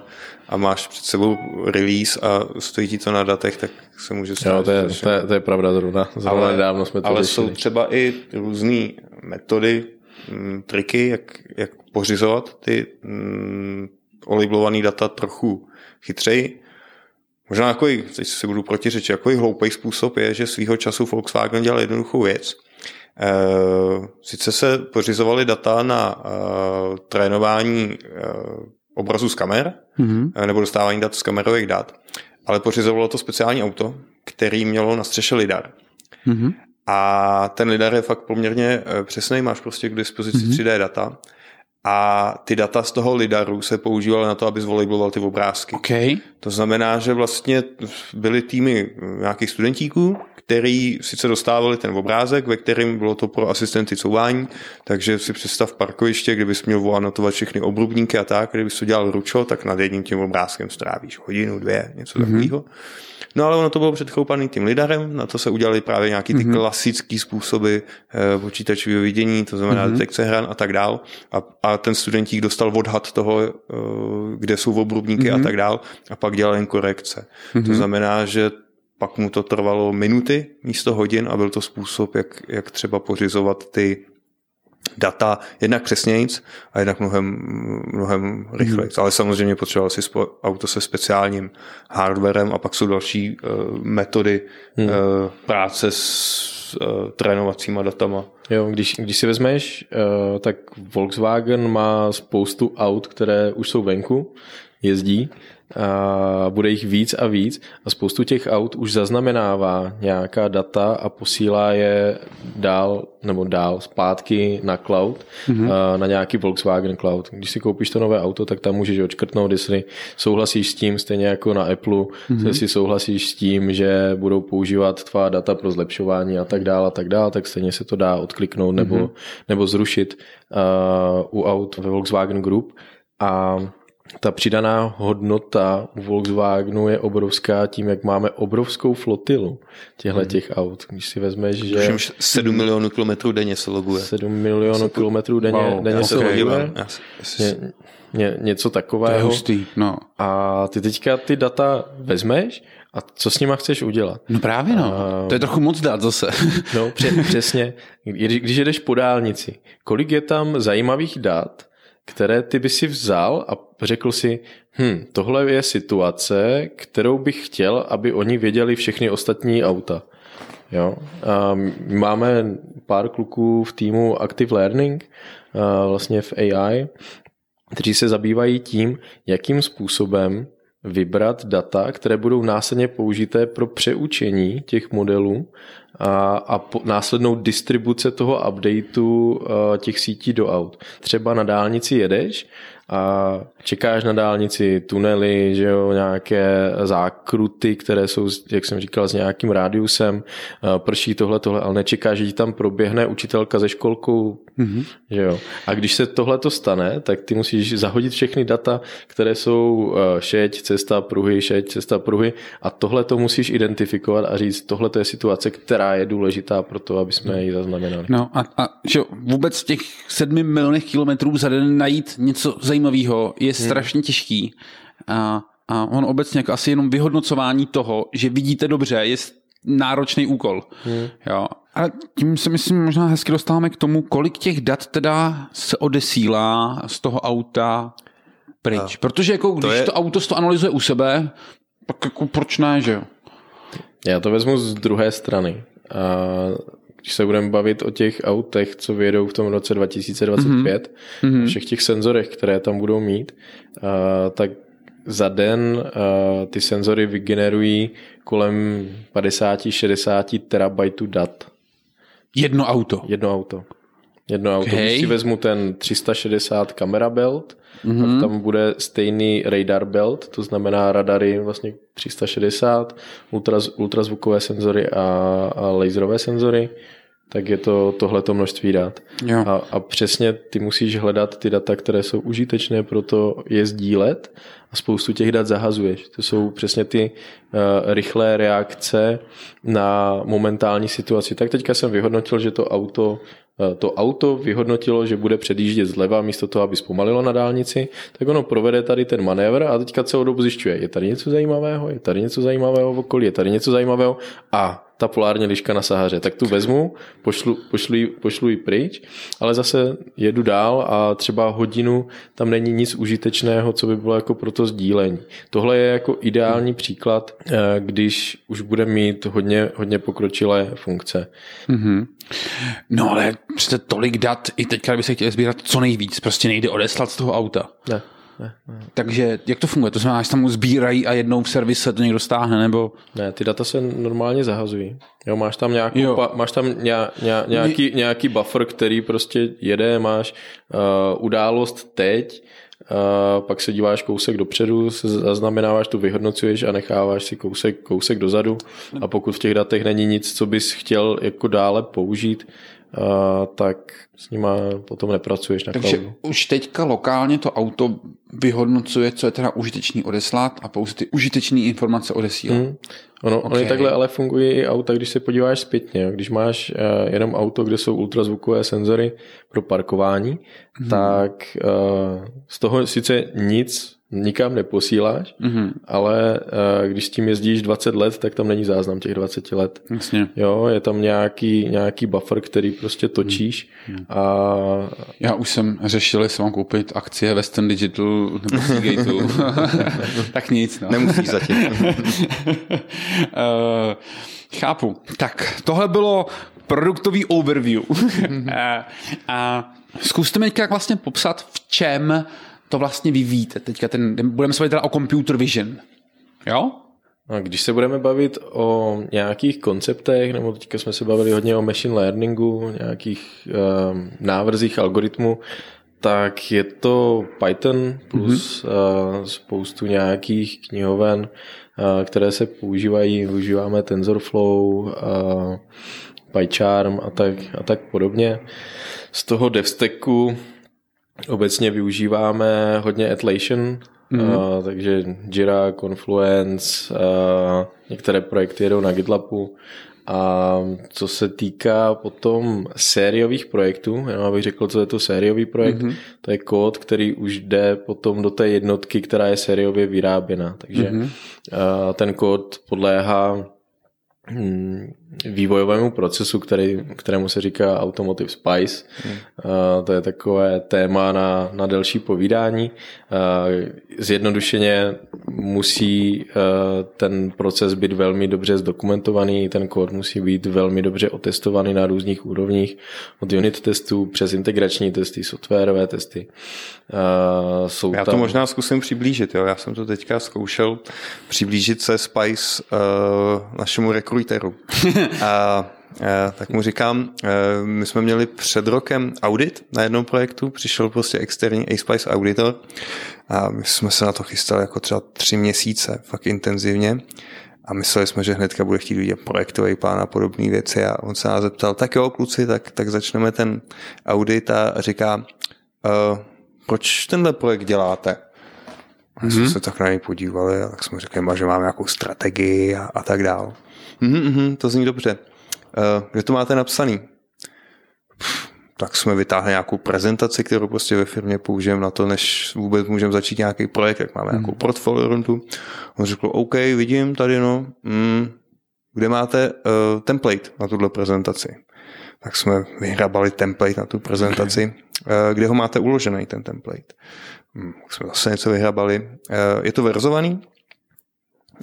a máš před sebou release a stojí ti to na datech, tak se může stát. Jo, to je, to je, to je pravda zrovna. zrovna ale, nedávno jsme to Ale řešili. jsou třeba i různé metody, m, mm, triky, jak, jak pořizovat ty mm, olejblované data trochu chytřeji. Možná jako teď si budu protiřečit, jako hloupý způsob je, že svýho času Volkswagen dělal jednoduchou věc. E, sice se pořizovaly data na e, trénování e, obrazů z kamer, mm-hmm. nebo dostávání dat z kamerových dat, ale pořizovalo to speciální auto, který mělo na střeše lidar. Mm-hmm. A ten lidar je fakt poměrně přesný, máš prostě k dispozici mm-hmm. 3D data a ty data z toho lidaru se používaly na to, aby zvolejbloval ty obrázky. Okay. To znamená, že vlastně byly týmy nějakých studentíků, který sice dostávali ten obrázek, ve kterém bylo to pro asistenty couvání, takže si představ parkoviště, kdybys měl anotovat všechny obrubníky a tak, kdybys to dělal ručo, tak nad jedním tím obrázkem strávíš hodinu, dvě, něco mm-hmm. takového. No ale ono to bylo předchoupaný tím lidarem, na to se udělali právě nějaký ty mm-hmm. klasické způsoby e, počítačového vidění, to znamená mm-hmm. detekce hran a tak dál. A, a ten studentík dostal odhad toho, e, kde jsou obrubníky mm-hmm. a mhm. tak dál a pak dělal jen korekce. Mm-hmm. To znamená, že pak mu to trvalo minuty místo hodin a byl to způsob, jak, jak třeba pořizovat ty data jednak přesnějíc a jednak mnohem, mnohem rychleji. Hmm. Ale samozřejmě potřeboval si spo, auto se speciálním hardwarem a pak jsou další uh, metody hmm. uh, práce s uh, trénovacíma datama. Jo, když, když si vezmeš, uh, tak Volkswagen má spoustu aut, které už jsou venku, jezdí a bude jich víc a víc a spoustu těch aut už zaznamenává nějaká data a posílá je dál nebo dál zpátky na cloud, mm-hmm. na nějaký Volkswagen Cloud. Když si koupíš to nové auto, tak tam můžeš odškrtnout, jestli souhlasíš s tím, stejně jako na Apple, mm-hmm. jestli souhlasíš s tím, že budou používat tvá data pro zlepšování a tak dále a tak dále, tak stejně se to dá odkliknout nebo, mm-hmm. nebo zrušit uh, u aut ve Volkswagen Group. A ta přidaná hodnota u Volkswagenu je obrovská tím, jak máme obrovskou flotilu těchto hmm. těch aut. Když si vezmeš, že... Tuším, 7 milionů kilometrů denně se loguje. 7 milionů kilometrů denně, wow, denně se loguje. Ně, ně, něco takového. To je hustý, no. A ty teďka ty data vezmeš a co s nima chceš udělat? No právě no, a... to je trochu moc dát zase. no pře- přesně, když jedeš po dálnici, kolik je tam zajímavých dat, které ty by si vzal a řekl si, hm, tohle je situace, kterou bych chtěl, aby oni věděli všechny ostatní auta. Jo? A máme pár kluků v týmu Active Learning, vlastně v AI, kteří se zabývají tím, jakým způsobem vybrat data, které budou následně použité pro přeučení těch modelů a, a po, následnou distribuce toho updateu uh, těch sítí do aut. Třeba na dálnici jedeš a čekáš na dálnici tunely, že jo, nějaké zákruty, které jsou, jak jsem říkal, s nějakým rádiusem, prší tohle, tohle, ale nečekáš, že ti tam proběhne učitelka ze školkou, mm-hmm. že jo. A když se tohle to stane, tak ty musíš zahodit všechny data, které jsou šeť, cesta, pruhy, šeť, cesta, pruhy a tohle to musíš identifikovat a říct, tohle to je situace, která je důležitá pro to, aby jsme ji zaznamenali. No a, a že vůbec těch sedmi milionech kilometrů za den najít něco zajímavého zajímavého je hmm. strašně těžký. A, a on obecně jako asi jenom vyhodnocování toho, že vidíte dobře, je náročný úkol. Hmm. Jo. Ale tím se myslím možná hezky dostáváme k tomu, kolik těch dat teda se odesílá z toho auta pryč. A Protože jako, když to, je... to auto to analyzuje u sebe, tak jako proč ne, že jo? Já to vezmu z druhé strany. A když se budeme bavit o těch autech, co vyjedou v tom roce 2025, mm-hmm. všech těch senzorech, které tam budou mít, uh, tak za den uh, ty senzory vygenerují kolem 50-60 terabajtů dat. Jedno auto? Jedno auto. Jedno okay. auto. Když si vezmu ten 360 kamera belt, mm-hmm. tak tam bude stejný radar belt, to znamená radary vlastně 360, ultraz, ultrazvukové senzory a, a laserové senzory tak je to tohleto množství dat. Jo. A, a přesně ty musíš hledat ty data, které jsou užitečné pro to je sdílet a spoustu těch dat zahazuješ. To jsou přesně ty uh, rychlé reakce na momentální situaci. Tak teďka jsem vyhodnotil, že to auto Eh, to auto vyhodnotilo, že bude předjíždět zleva místo toho, aby zpomalilo na dálnici, tak ono provede tady ten manévr a teďka celou dobu zjišťuje, je tady něco zajímavého, je tady něco zajímavého v okolí, je tady něco zajímavého a ta polární liška na Sahaře, tak tu vezmu, pošlu, pošlu, pošlu ji pryč, ale zase jedu dál a třeba hodinu tam není nic užitečného, co by bylo jako pro to sdílení. Tohle je jako ideální příklad, eh, když už bude mít hodně, hodně pokročilé funkce. Mm-hmm. No ale přece tolik dat, i teďka by se chtěli sbírat co nejvíc, prostě nejde odeslat z toho auta. Ne. Ne, ne. Takže jak to funguje? To znamená, že tam sbírají a jednou v servise to někdo stáhne, nebo? Ne, ty data se normálně zahazují. Jo, máš tam, nějakou, jo. Pa, máš tam ně, ně, nějaký, nějaký buffer, který prostě jede, máš uh, událost teď, uh, pak se díváš kousek dopředu, se zaznamenáváš, tu vyhodnocuješ a necháváš si kousek, kousek dozadu a pokud v těch datech není nic, co bys chtěl jako dále použít, uh, tak s nima potom nepracuješ na Takže cloudu. už teďka lokálně to auto vyhodnocuje, co je teda užitečný odeslat a pouze ty užitečné informace odesílá. Hmm. Ono, okay. Oni takhle ale fungují i auta, když se podíváš zpětně. Když máš uh, jenom auto, kde jsou ultrazvukové senzory pro parkování, hmm. tak uh, z toho sice nic nikam neposíláš, mm-hmm. ale uh, když s tím jezdíš 20 let, tak tam není záznam těch 20 let. Jasně. Jo, je tam nějaký, nějaký buffer, který prostě točíš mm. a... Já už jsem řešil, jestli mám koupit akcie Western Digital nebo Seagateu. [LAUGHS] tak nic, no. Nemusíš zatím. uh, [LAUGHS] chápu. Tak, tohle bylo produktový overview. a, [LAUGHS] a zkuste mi vlastně popsat, v čem to vlastně vyvíjíte? Teďka ten, budeme se bavit teda o computer vision. Jo? A když se budeme bavit o nějakých konceptech, nebo teďka jsme se bavili hodně o machine learningu, nějakých um, návrzích algoritmů, tak je to Python plus mm-hmm. uh, spoustu nějakých knihoven, uh, které se používají. Využíváme TensorFlow, uh, PyCharm a tak, a tak podobně. Z toho DevStacku obecně využíváme hodně Atlassian, mm-hmm. uh, takže Jira, Confluence, uh, některé projekty jedou na GitLabu a co se týká potom sériových projektů, jenom abych řekl, co je to sériový projekt, mm-hmm. to je kód, který už jde potom do té jednotky, která je sériově vyráběna. Takže mm-hmm. uh, ten kód podléhá hm, vývojovému procesu, který, kterému se říká Automotive Spice. Hmm. Uh, to je takové téma na, na delší povídání. Uh, zjednodušeně musí uh, ten proces být velmi dobře zdokumentovaný, ten kód musí být velmi dobře otestovaný na různých úrovních, od unit testů přes integrační testy, softwarové testy. Jsou Já to tam... možná zkusím přiblížit. Jo? Já jsem to teďka zkoušel přiblížit se Spice uh, našemu rekruteru. [LAUGHS] [LAUGHS] A tak mu říkám, my jsme měli před rokem audit na jednom projektu, přišel prostě externí A-Spice auditor a my jsme se na to chystali jako třeba tři měsíce, fakt intenzivně a mysleli jsme, že hnedka bude chtít vidět projektový plán a podobné věci a on se nás zeptal, tak jo kluci, tak, tak začneme ten audit a říká, uh, proč tenhle projekt děláte? A mm-hmm. jsme mhm. se tak na něj podívali a tak jsme řekli, že máme nějakou strategii a, a tak dál. Mhm, mhm, to zní dobře. Uh, kde to máte napsaný? Pff, tak jsme vytáhli nějakou prezentaci, kterou prostě ve firmě použijeme na to, než vůbec můžeme začít nějaký projekt, jak máme mm. nějakou portfolio rundu. On řekl, OK, vidím tady, no, mm, kde máte uh, template na tuhle prezentaci. Tak jsme vyhrabali template na tu prezentaci. Okay. [LAUGHS] Uh, kde ho máte uložený, ten template? Hmm, jsme zase něco vyhrabali. Uh, je to verzovaný?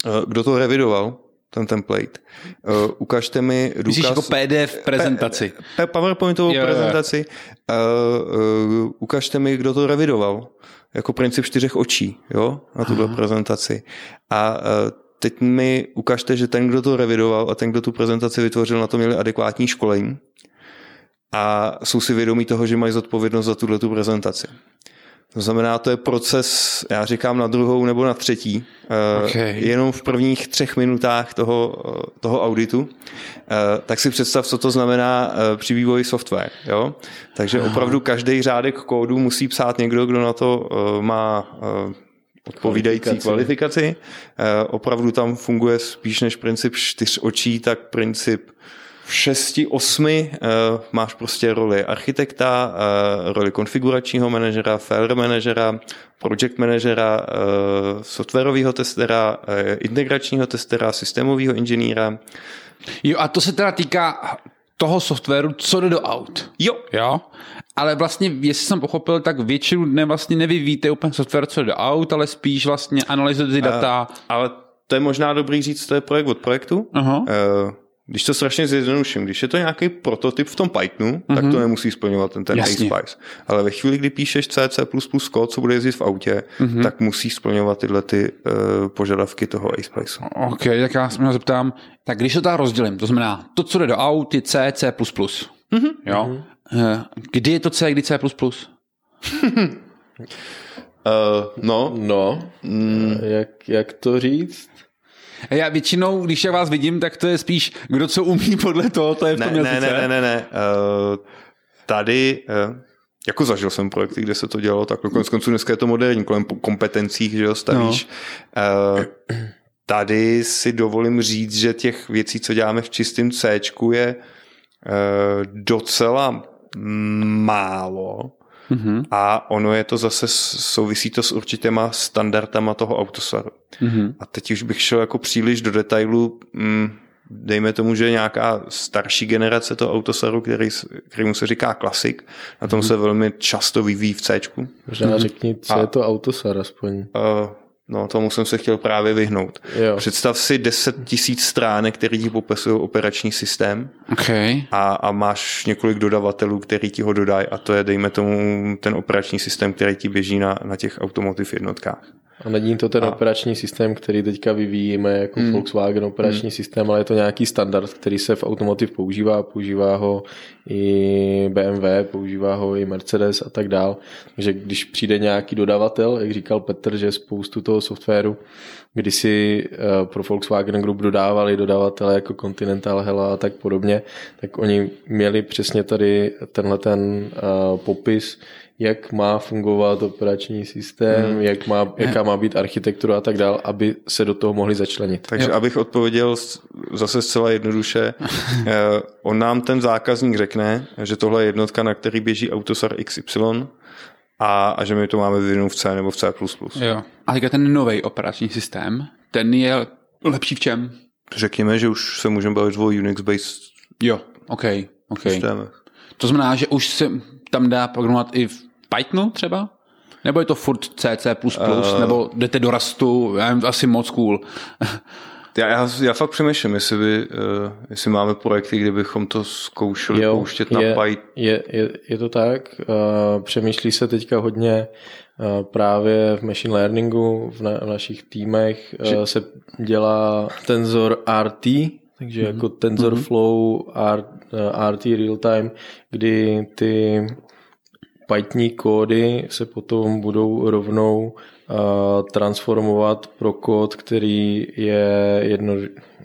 Uh, kdo to revidoval? Ten template. Uh, ukažte mi důkaz... Myslíš jako PDF prezentaci. P- PowerPointovou jo, prezentaci. Uh, uh, ukažte mi, kdo to revidoval. Jako princip čtyřech očí, jo, na tuto prezentaci. A uh, teď mi ukažte, že ten, kdo to revidoval a ten, kdo tu prezentaci vytvořil, na to měli adekvátní školení a jsou si vědomí toho, že mají zodpovědnost za tuhle tu prezentaci. To znamená, to je proces, já říkám na druhou nebo na třetí, eh, okay. jenom v prvních třech minutách toho, eh, toho auditu. Eh, tak si představ, co to znamená při vývoji software. Jo? Takže Aha. opravdu každý řádek kódu musí psát někdo, kdo na to má odpovídající kvalifikaci. kvalifikaci. Opravdu tam funguje spíš než princip čtyř očí, tak princip v šesti, osmi uh, máš prostě roli architekta, uh, roli konfiguračního manažera, failure manažera, project manažera, uh, softwarového testera, uh, integračního testera, systémového inženýra. Jo, a to se teda týká toho softwaru, co jde do aut. Jo. Jo. Ale vlastně, jestli jsem pochopil, tak většinu dne vlastně nevyvíjíte úplně software, co jde do aut, ale spíš vlastně analyzujete data. Uh, ale to je možná dobrý říct, to je projekt od projektu. Uh-huh. Uh, když to strašně zjednoduším, když je to nějaký prototyp v tom Pythonu, mm-hmm. tak to mhm. nemusí splňovat ten, ten A-Spice. Ale ve chvíli, kdy píšeš CC++ kód, co bude jezdit v autě, mm-hmm. tak musí splňovat tyhle ty uh, požadavky toho A-Spice. OK, tak já se mě zeptám, tak když to tak rozdělím, to znamená, to, co jde do aut, je C, C++. Mm-hmm. Jo? Mm-hmm. Kdy je to C, kdy C++? uh, [LAUGHS] no. No, mm. jak, jak to říct? Já většinou, když já vás vidím, tak to je spíš, kdo co umí podle toho, to je v tom ne, ne, ne, ne, ne, ne. Uh, tady, uh, jako zažil jsem projekty, kde se to dělalo tak konec konců dneska je to moderní, kolem kompetencí, že jo, stavíš. No. Uh, tady si dovolím říct, že těch věcí, co děláme v čistém C, je uh, docela málo. Mm-hmm. A ono je to zase, souvisí to s určitýma standardama toho autosaru. Mm-hmm. A teď už bych šel jako příliš do detailu, mm, dejme tomu, že nějaká starší generace toho autosaru, který, kterýmu se říká klasik, na tom mm-hmm. se velmi často vyvíjí v C. Možná mm-hmm. řekni, co a, je to autosar aspoň. Uh, No, tomu jsem se chtěl právě vyhnout. Jo. Představ si 10 tisíc stránek, který ti popisují operační systém Okay. a, a máš několik dodavatelů, který ti ho dodají a to je, dejme tomu, ten operační systém, který ti běží na, na těch automotiv jednotkách. A není to ten A- operační systém, který teďka vyvíjíme jako hmm. Volkswagen operační hmm. systém, ale je to nějaký standard, který se v automotiv používá, používá ho i BMW, používá ho i Mercedes a tak dál. Takže když přijde nějaký dodavatel, jak říkal Petr, že spoustu toho softwaru, když si eh, pro Volkswagen Group dodávali dodavatele jako Continental, Hella a tak podobně, tak oni měli přesně tady tenhle ten uh, popis, jak má fungovat operační systém, hmm. jak má, jaká má být architektura a tak dál, aby se do toho mohli začlenit. Takže jo. abych odpověděl zase zcela jednoduše, [LAUGHS] eh, on nám ten zákazník řekne, že tohle je jednotka, na který běží Autosar XY a, a že my to máme vyvinout v C nebo v C++. Jo. A teďka ten nový operační systém, ten je lepší v čem? Řekněme, že už se můžeme bavit o Unix-based Jo, OK, OK. systémech. To znamená, že už se tam dá programovat i v Pythonu třeba? Nebo je to furt CC++, uh, nebo jdete do Rustu, já nevím, asi moc cool. [LAUGHS] Já, já, já fakt přemýšlím, jestli, by, uh, jestli máme projekty, kde bychom to zkoušeli jo, pouštět na je, Python. Je, je, je to tak. Uh, přemýšlí se teďka hodně uh, právě v machine learningu, v, na, v našich týmech uh, Že- se dělá Tensor RT, takže mm-hmm. jako TensorFlow R, uh, RT real time, kdy ty Python kódy se potom budou rovnou uh, transformovat pro kód, který je jedno,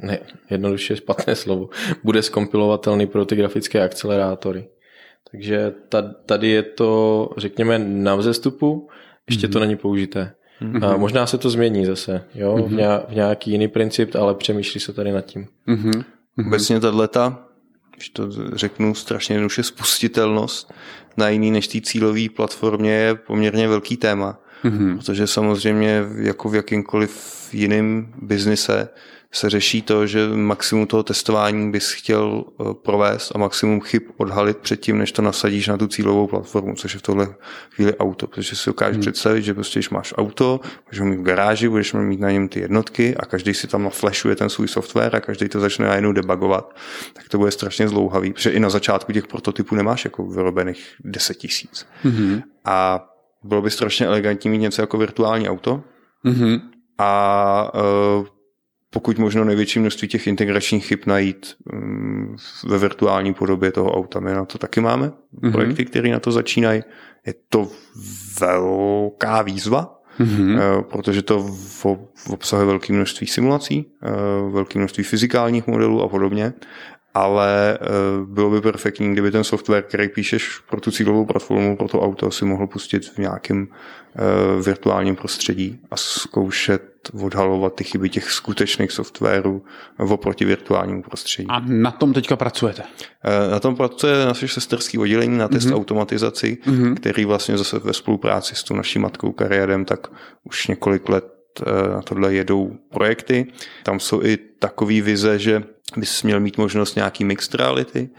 ne, jednoduše špatné slovo, [LAUGHS] bude skompilovatelný pro ty grafické akcelerátory. Takže ta- tady je to, řekněme, na vzestupu, ještě mm-hmm. to není použité. Mm-hmm. A možná se to změní zase, jo, mm-hmm. v, nějak, v nějaký jiný princip, ale přemýšlí se tady nad tím. Mm-hmm. Obecně tato, když to řeknu strašně jednoduše, spustitelnost na jiný než té cílové platformě je poměrně velký téma. Mm-hmm. Protože samozřejmě jako v jakýmkoliv jiném biznise se řeší to, že maximum toho testování bys chtěl eh, provést a maximum chyb odhalit předtím, než to nasadíš na tu cílovou platformu, což je v tohle chvíli auto. Protože si dokážeš hmm. představit, že prostě, když máš auto, budeš ho mít v garáži, budeš mít na něm ty jednotky a každý si tam naflashuje ten svůj software a každý to začne najednou debugovat, tak to bude strašně zlouhavý, protože i na začátku těch prototypů nemáš jako vyrobených 10 tisíc. Hmm. A bylo by strašně elegantní mít něco jako virtuální auto, Mm-hmm. a uh, pokud možno největší množství těch integračních chyb najít um, ve virtuální podobě toho auta. My na to taky máme mm-hmm. projekty, které na to začínají. Je to velká výzva, mm-hmm. protože to obsahuje velké množství simulací, uh, velké množství fyzikálních modelů a podobně ale uh, bylo by perfektní, kdyby ten software, který píšeš pro tu cílovou platformu, pro to auto, si mohl pustit v nějakém uh, virtuálním prostředí a zkoušet odhalovat ty chyby těch skutečných softwarů oproti virtuálnímu prostředí. A na tom teďka pracujete? Uh, na tom pracuje naše sesterské oddělení na test mm-hmm. automatizaci, mm-hmm. který vlastně zase ve spolupráci s tou naší matkou Kariadem, tak už několik let na tohle jedou projekty. Tam jsou i takové vize, že bys měl mít možnost nějaký mixed reality.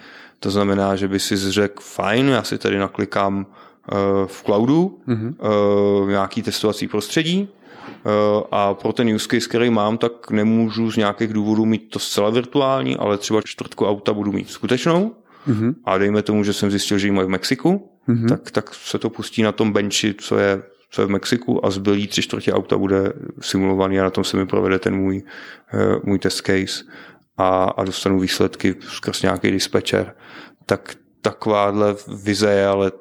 To znamená, že by si řekl, fajn, já si tady naklikám uh, v cloudu mm-hmm. nějaký testovací prostředí uh, a pro ten use case, který mám, tak nemůžu z nějakých důvodů mít to zcela virtuální, ale třeba čtvrtku auta budu mít skutečnou mm-hmm. a dejme tomu, že jsem zjistil, že ji mají v Mexiku, mm-hmm. tak, tak se to pustí na tom benchi, co je co je v Mexiku a zbylý tři čtvrtě auta bude simulovaný a na tom se mi provede ten můj, můj test case a, a dostanu výsledky skrz nějaký dispatcher. Tak takováhle vize je, ale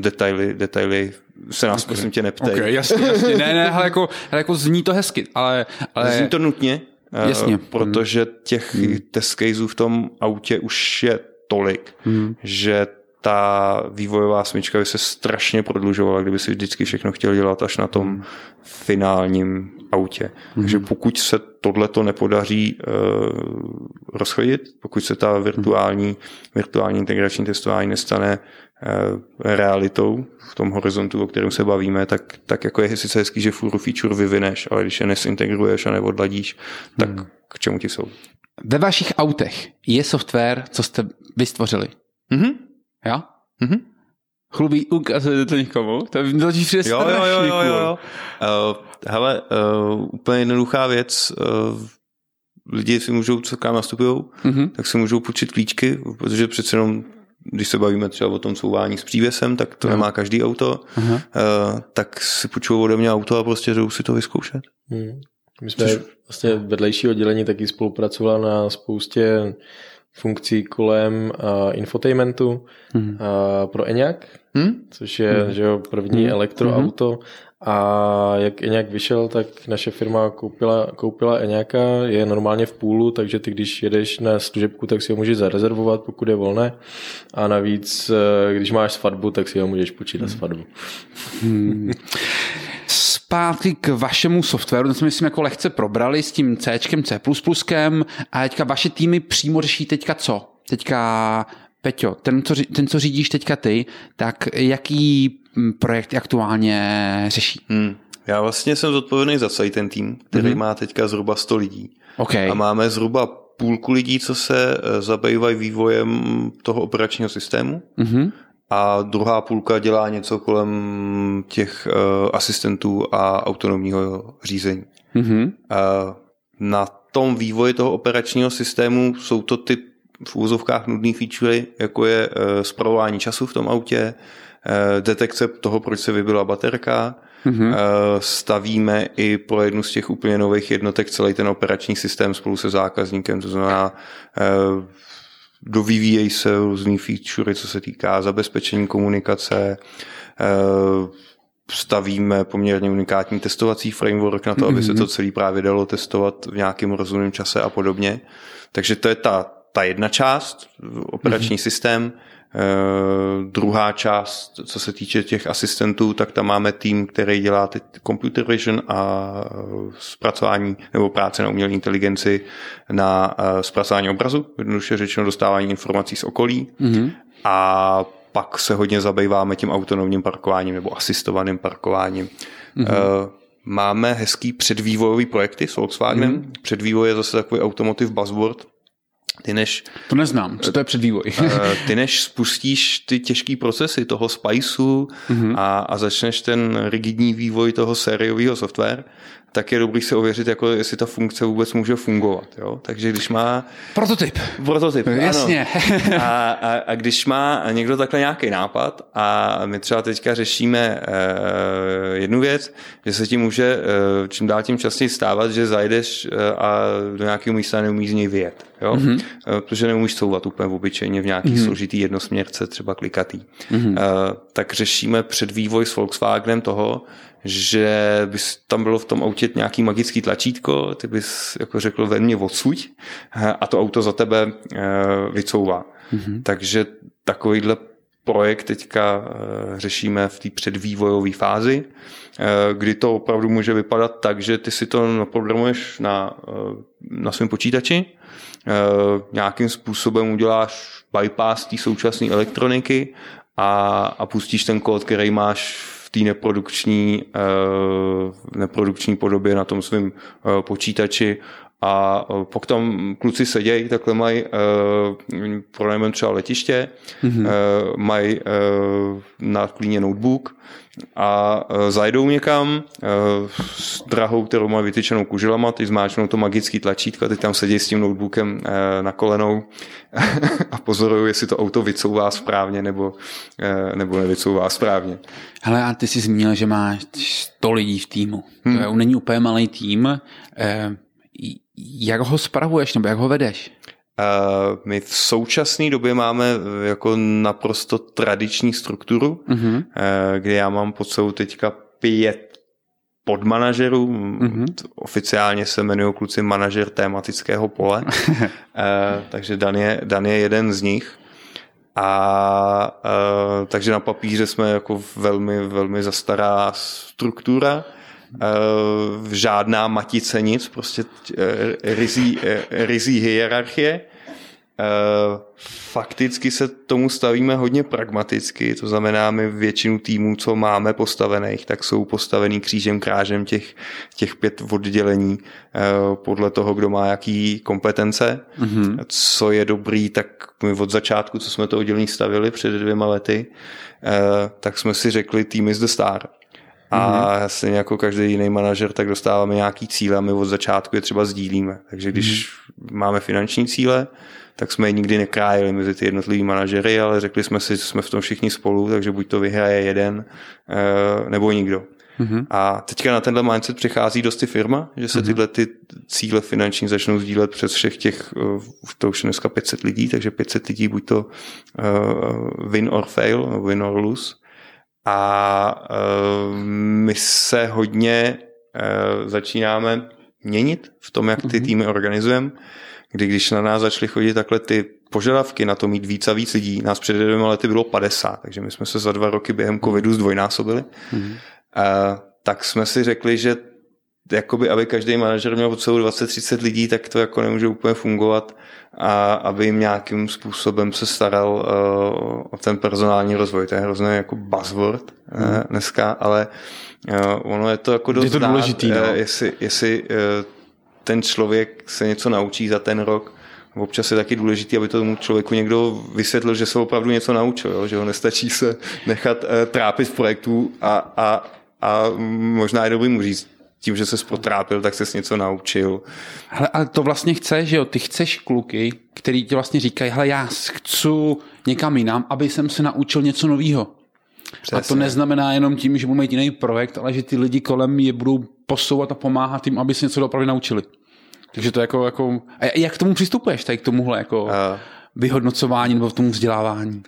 detaily, detaily se nás okay. prosím tě neptej. Okay, jasně, jasně. Ne, ne, ale jako, ale jako zní to hezky, ale... ale... Zní to nutně, jasně. protože těch hmm. test caseů v tom autě už je tolik, hmm. že ta vývojová smyčka by se strašně prodlužovala, kdyby si vždycky všechno chtěl dělat až na tom hmm. finálním autě. Hmm. Takže pokud se tohle to nepodaří uh, rozchodit, pokud se ta virtuální, virtuální integrační testování nestane uh, realitou v tom horizontu, o kterém se bavíme, tak, tak jako je sice hezký, že furu feature vyvineš, ale když je nesintegruješ a neodladíš, tak hmm. k čemu ti jsou? Ve vašich autech je software, co jste vystvořili. Mm-hmm. Jo? Mm-hmm. Chlubí, ukazujete to někomu? To je to přijde Jo, jo, jo, jo, jo. Uh, hele, uh, úplně jednoduchá věc. Uh, lidi si můžou, co k nám nastupují, mm-hmm. tak si můžou počít klíčky, protože přece jenom když se bavíme třeba o tom couvání s přívěsem, tak to no. nemá každý auto, uh, tak si půjčují ode mě auto a prostě jdou si to vyzkoušet. Hmm. My jsme Což... vlastně vedlejší oddělení taky spolupracovala na spoustě funkcí kolem uh, infotainmentu hmm. uh, pro Enyaq, hmm? což je hmm. že jo, první hmm. elektroauto hmm. a jak Enyaq vyšel, tak naše firma koupila, koupila Enyaka, je normálně v půlu, takže ty když jedeš na služebku, tak si ho můžeš zarezervovat, pokud je volné a navíc, když máš svatbu, tak si ho můžeš počít na svatbu. Hmm [LAUGHS] zpátky k vašemu softwaru, ten jsme myslím jako lehce probrali s tím C, C++, a teďka vaše týmy přímo řeší teďka co? Teďka, Peťo, ten, co, ten, co řídíš teďka ty, tak jaký projekt aktuálně řeší? Hmm. Já vlastně jsem zodpovědný za celý ten tým, který mm-hmm. má teďka zhruba 100 lidí. Okay. A máme zhruba půlku lidí, co se eh, zabývají vývojem toho operačního systému. Mm-hmm a druhá půlka dělá něco kolem těch uh, asistentů a autonomního řízení. Mm-hmm. Uh, na tom vývoji toho operačního systému jsou to ty v úzovkách nudné featurey, jako je uh, zpravování času v tom autě, uh, detekce toho, proč se vybila baterka, mm-hmm. uh, stavíme i pro jednu z těch úplně nových jednotek celý ten operační systém spolu se zákazníkem, to znamená uh, dovyvíjejí se různý featurey, co se týká zabezpečení komunikace, eh, stavíme poměrně unikátní testovací framework na to, aby se to celý právě dalo testovat v nějakém rozumném čase a podobně. Takže to je ta, ta jedna část, operační mm-hmm. systém. Uh, druhá část, co se týče těch asistentů, tak tam máme tým, který dělá teď computer vision a zpracování nebo práce na umělé inteligenci na uh, zpracování obrazu, jednoduše řečeno dostávání informací z okolí. Mm-hmm. A pak se hodně zabýváme tím autonomním parkováním nebo asistovaným parkováním. Mm-hmm. Uh, máme hezký předvývojový projekty s Volkswagenem. Mm-hmm. Předvývoj je zase takový automotive buzzword, ty než... To neznám, co to je předvývoj? Eh, ty než spustíš ty těžké procesy toho spiceu mm-hmm. a, a začneš ten rigidní vývoj toho sériového software, tak je dobrý se ověřit, jako jestli ta funkce vůbec může fungovat. Jo? Takže když má... Prototyp. Prototyp, Jasně. a, a, a když má někdo takhle nějaký nápad a my třeba teďka řešíme uh, jednu věc, že se ti může uh, čím dál tím častěji stávat, že zajdeš uh, a do nějakého místa neumíš z něj vyjet. Jo? Mm-hmm. Uh, protože neumíš couvat úplně v obyčejně v nějaký mm-hmm. složitý jednosměrce, třeba klikatý. Mm-hmm. Uh, tak řešíme předvývoj s Volkswagenem toho, že bys tam bylo v tom autě nějaký magický tlačítko, ty bys jako řekl ve mně odsuď a to auto za tebe eh, vycouvá. Mm-hmm. Takže takovýhle projekt teďka eh, řešíme v té předvývojové fázi, eh, kdy to opravdu může vypadat tak, že ty si to naprogramuješ na, na svém počítači, nějakým způsobem uděláš bypass té současné elektroniky a, a pustíš ten kód, který máš té neprodukční, uh, neprodukční podobě na tom svém uh, počítači a uh, pokud tam kluci sedějí, takhle mají uh, pro třeba letiště, mm-hmm. uh, mají uh, na klíně notebook a uh, zajdou někam uh, s drahou, kterou mají vytyčenou kuželama, ty zmáčnou to magický tlačítko, teď tam sedí s tím notebookem uh, na kolenou [LAUGHS] a pozorují, jestli to auto vycouvá správně nebo, uh, nebo nevycouvá správně. Hele, a ty jsi zmínil, že máš 100 lidí v týmu. Hmm. To je, není úplně malý tým. Eh, jak ho spravuješ nebo jak ho vedeš? My v současné době máme jako naprosto tradiční strukturu, uh, kde já mám pod sebou teďka pět podmanažerů, uh-huh. oficiálně se jmenují kluci manažer tématického pole, uh, [LAUGHS] takže Dan je, Dan je jeden z nich. A takže na papíře jsme jako velmi, velmi zastará struktura. Uh, žádná matice nic, prostě uh, rizí, uh, rizí hierarchie. fakticky se tomu stavíme hodně pragmaticky, to znamená, my většinu týmů, co máme postavených, tak jsou postavený křížem krážem těch, těch pět oddělení podle toho, kdo má jaký kompetence. Mm-hmm. Co je dobrý, tak my od začátku, co jsme to oddělení stavili před dvěma lety, tak jsme si řekli tým is the star. A mm-hmm. stejně jako každý jiný manažer, tak dostáváme nějaký cíle a my od začátku je třeba sdílíme. Takže když mm-hmm. máme finanční cíle, tak jsme je nikdy nekrájeli mezi ty jednotlivý manažery, ale řekli jsme si, že jsme v tom všichni spolu, takže buď to vyhraje jeden, eh, nebo nikdo. Mm-hmm. A teďka na tenhle mindset přichází dosti firma, že se mm-hmm. tyhle ty cíle finanční začnou sdílet přes všech těch, eh, to už dneska 500 lidí, takže 500 lidí buď to uh, win or fail, win or lose. A uh, my se hodně uh, začínáme měnit v tom, jak ty mm-hmm. týmy organizujeme kdy když na nás začaly chodit takhle ty požadavky na to mít víc a víc lidí, nás před dvěma lety bylo 50, takže my jsme se za dva roky během covidu zdvojnásobili, mm-hmm. tak jsme si řekli, že jakoby, aby každý manažer měl pod sebou 20-30 lidí, tak to jako nemůže úplně fungovat a aby jim nějakým způsobem se staral uh, o ten personální rozvoj. To je hrozně jako buzzword uh, dneska, ale uh, ono je to jako dost je to důležitý, dát, no? uh, jestli, jestli uh, ten člověk se něco naučí za ten rok. Občas je taky důležité, aby tomu člověku někdo vysvětlil, že se opravdu něco naučil, jo? že ho nestačí se nechat uh, trápit v projektu a, a, a možná je dobrý mu říct, tím, že se potrápil, tak se něco naučil. Hele, ale to vlastně chceš, že jo? Ty chceš kluky, který ti vlastně říkají, hele, já chci někam jinam, aby jsem se naučil něco nového. A to neznamená jenom tím, že budou mít jiný projekt, ale že ty lidi kolem je budou posouvat a pomáhat jim, aby se něco opravdu naučili. Takže to jako, jako a jak k tomu přistupuješ, tady k tomuhle jako uh, vyhodnocování nebo k tomu vzdělávání?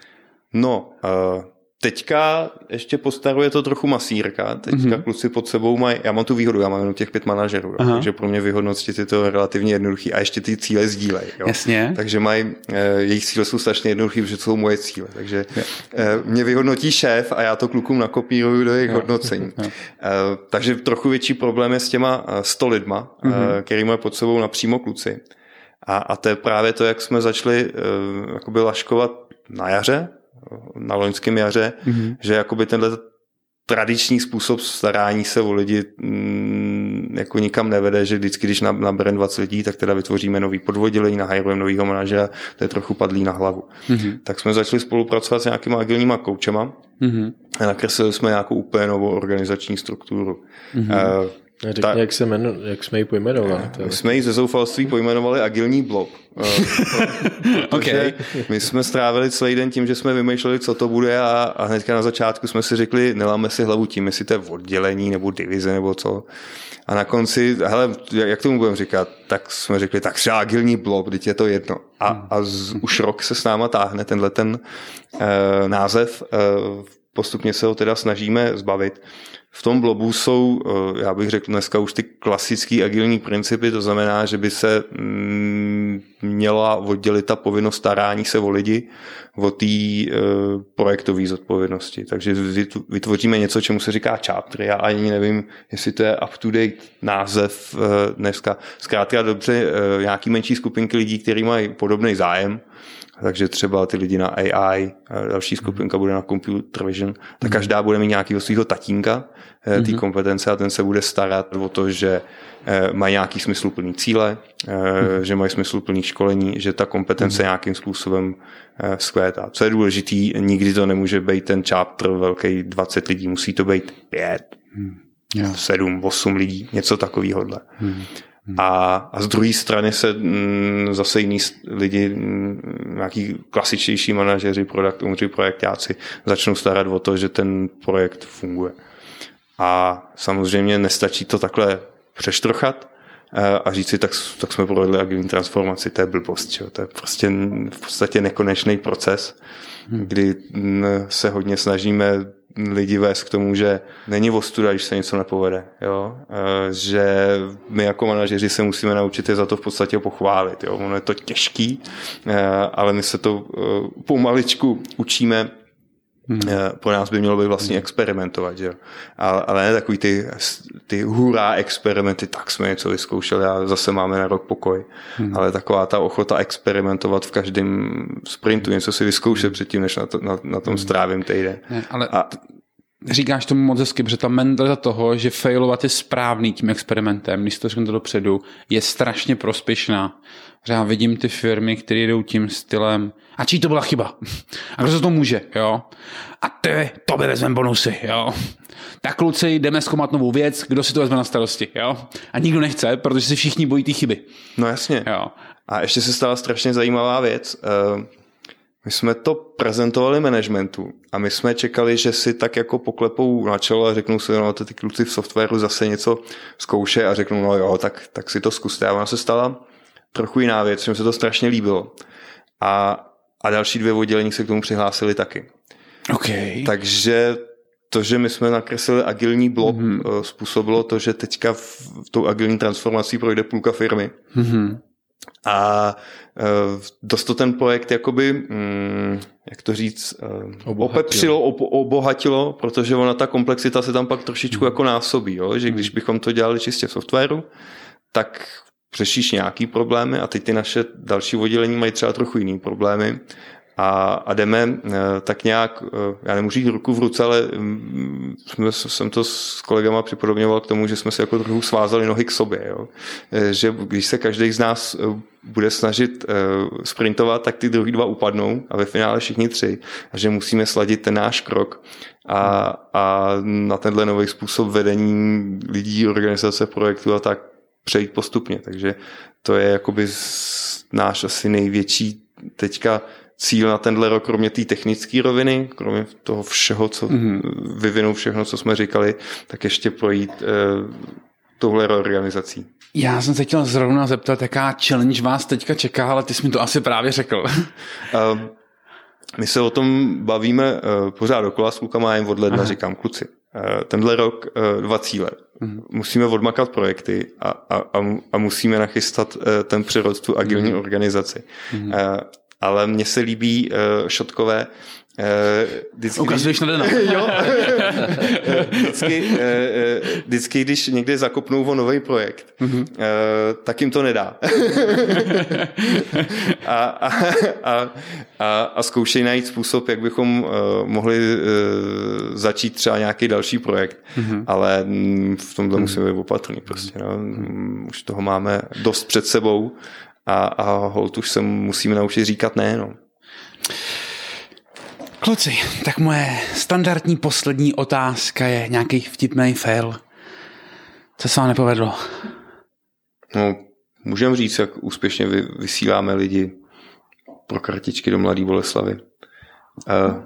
No, uh, Teďka ještě postaruje to trochu masírka, teďka mm-hmm. kluci pod sebou mají, já mám tu výhodu, já mám jenom těch pět manažerů, Aha. takže pro mě vyhodnotit je to relativně jednoduchý a ještě ty cíle sdílej. Jo. Jasně. Takže mají, eh, jejich cíle jsou strašně jednoduchý, protože to jsou moje cíle, takže eh, mě vyhodnotí šéf a já to klukům nakopíruju do jejich jo. hodnocení. Jo. Eh, takže trochu větší problém je s těma 100 lidma, mm-hmm. který mají pod sebou napřímo kluci. A, a to je právě to, jak jsme začali jakoby laškovat na jaře, na loňském jaře, mm-hmm. že jakoby tenhle tradiční způsob starání se o lidi mm, jako nikam nevede, že vždycky, když nabereme 20 lidí, tak teda vytvoříme nový podvodilení, nahajrujeme novýho manažera, to je trochu padlý na hlavu. Mm-hmm. Tak jsme začali spolupracovat s nějakýma agilníma koučema mm-hmm. a nakreslili jsme nějakou úplně novou organizační strukturu. Mm-hmm. Uh, Řekni, ta, jak, se jmenu, jak jsme ji pojmenovali. My jsme ji ze zoufalství pojmenovali agilní blok. Eh, [LAUGHS] okay. My jsme strávili celý den tím, že jsme vymýšleli, co to bude a, a hnedka na začátku jsme si řekli, neláme si hlavu tím, jestli to je oddělení nebo divize nebo co. A na konci, hele, jak tomu budeme říkat, tak jsme řekli, tak třeba agilní blok, teď je to jedno. A, a z, už rok se s náma táhne tenhle ten uh, název, uh, postupně se ho teda snažíme zbavit. V tom blobu jsou, eh, já bych řekl dneska už ty klasické agilní principy, to znamená, že by se mm, měla oddělit ta povinnost starání se o lidi od té eh, projektové zodpovědnosti. Takže vytvoříme něco, čemu se říká chapter. Já ani nevím, jestli to je up-to-date název eh, dneska. Zkrátka dobře, nějaký menší skupinky lidí, kteří mají podobný zájem, takže třeba ty lidi na AI, další skupinka bude na computer vision, tak každá bude mít nějakého svého tatínka eh, té mm-hmm. kompetence a ten se bude starat o to, že eh, mají nějaký smysluplný cíle, mm-hmm. že mají smysluplný školení, že ta kompetence mm-hmm. nějakým způsobem skvétá. Co je důležitý, nikdy to nemůže být ten chapter velký 20 lidí, musí to být 5, mm. 7, 8 lidí, něco takového. Mm. A, a z druhé strany se m, mm, zase jiní lidi, m, mm, nějaký klasičtější manažeři, product projektáci, začnou starat o to, že ten projekt funguje. A samozřejmě nestačí to takhle přeštrochat eh, a říct si, tak, tak jsme provedli agilní transformaci, to je blbost. Čo? To je prostě v podstatě nekonečný proces, hmm. kdy se hodně snažíme lidi vést k tomu, že není ostuda, když se něco nepovede. Jo? E, že my jako manažeři se musíme naučit je za to v podstatě pochválit. Jo? Ono je to těžký, e, ale my se to pomaličku učíme Hmm. Po nás by mělo být vlastně experimentovat, že? Ale, ale ne takový ty ty hurá experimenty, tak jsme něco vyzkoušeli a zase máme na rok pokoj. Hmm. Ale taková ta ochota experimentovat v každém sprintu, něco si vyzkoušet předtím, než na, to, na, na tom strávím týden. Ne, ale a, říkáš tomu moc hezky, protože ta mentalita toho, že failovat je správný tím experimentem, když to řeknu to dopředu, je strašně prospěšná. Já vidím ty firmy, které jdou tím stylem, a čí to byla chyba? A kdo se to může, jo? A ty, to by vezmeme bonusy, jo? Tak kluci, jdeme zkoumat novou věc, kdo si to vezme na starosti, jo? A nikdo nechce, protože si všichni bojí ty chyby. No jasně. Jo. A ještě se stala strašně zajímavá věc. Eh, my jsme to prezentovali managementu a my jsme čekali, že si tak jako poklepou na čelo a řeknou si, no to ty kluci v softwaru zase něco zkouše a řeknou, no jo, tak, tak si to zkuste. A ona se stala trochu jiná věc, že mi se to strašně líbilo. A, a další dvě oddělení se k tomu přihlásili taky. Okay. Takže to, že my jsme nakreslili agilní blok, mm-hmm. způsobilo to, že teďka v, v tou agilní transformací projde půlka firmy. Mm-hmm. A uh, dost to ten projekt jakoby, mm, jak to říct, uh, obohatilo. opepřilo, ob, obohatilo, protože ona ta komplexita se tam pak trošičku mm. jako násobí, jo? že když bychom to dělali čistě v softwaru, tak řešíš nějaký problémy a teď ty naše další oddělení mají třeba trochu jiný problémy a, a jdeme eh, tak nějak, eh, já nemůžu jít ruku v ruce, ale mm, jsme, jsem to s kolegama připodobňoval k tomu, že jsme se jako trochu svázali nohy k sobě. Jo? Eh, že když se každý z nás bude snažit sprintovat, tak ty druhý dva upadnou a ve finále všichni tři. A že musíme sladit ten náš krok a, a na tenhle nový způsob vedení lidí, organizace projektu a tak přejít postupně. Takže to je jakoby náš asi největší teďka cíl na tenhle rok, kromě té technické roviny, kromě toho všeho, co mm-hmm. vyvinou všechno, co jsme říkali, tak ještě projít uh, touhle reorganizací. Já jsem se chtěl zrovna zeptat, jaká challenge vás teďka čeká, ale ty jsi mi to asi právě řekl. uh, [LAUGHS] my se o tom bavíme uh, pořád dokola s klukama, jen od ledna Aha. říkám, kluci, uh, tenhle rok uh, dva cíle. Uh-huh. Musíme odmakat projekty a, a, a musíme nachystat uh, ten přerod tu agilní uh-huh. organizaci. Uh-huh. Uh, ale mně se líbí uh, šotkové Uh, vždycky, Ukazuješ na dena. [LAUGHS] jo. vždycky, uh, vždycky, když někde zakopnou o nový projekt, uh-huh. uh, tak jim to nedá. [LAUGHS] a, a, a, a, a zkoušej najít způsob, jak bychom uh, mohli uh, začít třeba nějaký další projekt, uh-huh. ale mm, v tomhle uh-huh. musíme být opatrný prostě. No. Uh-huh. Už toho máme dost před sebou a, a hold už se musíme naučit říkat ne. No. Kluci, tak moje standardní poslední otázka je nějaký vtipný fail. Co se vám nepovedlo? No, můžeme říct, jak úspěšně vy, vysíláme lidi pro kartičky do Mladé Boleslavy. Uh,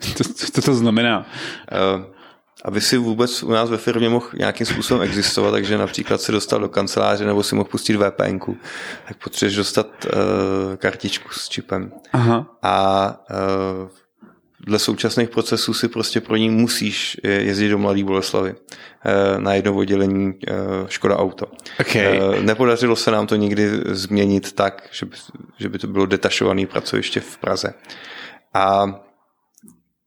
co, co to znamená? Uh, aby si vůbec u nás ve firmě mohl nějakým způsobem existovat, takže například se dostal do kanceláře nebo si mohl pustit VPN, tak potřebuješ dostat uh, kartičku s čipem. Aha. A uh, dle současných procesů si prostě pro ní musíš jezdit do Mladé Boleslavy uh, na jedno oddělení Škoda Auto. Okay. Nepodařilo se nám to nikdy změnit tak, že by, že by to bylo detašované pracoviště v Praze. A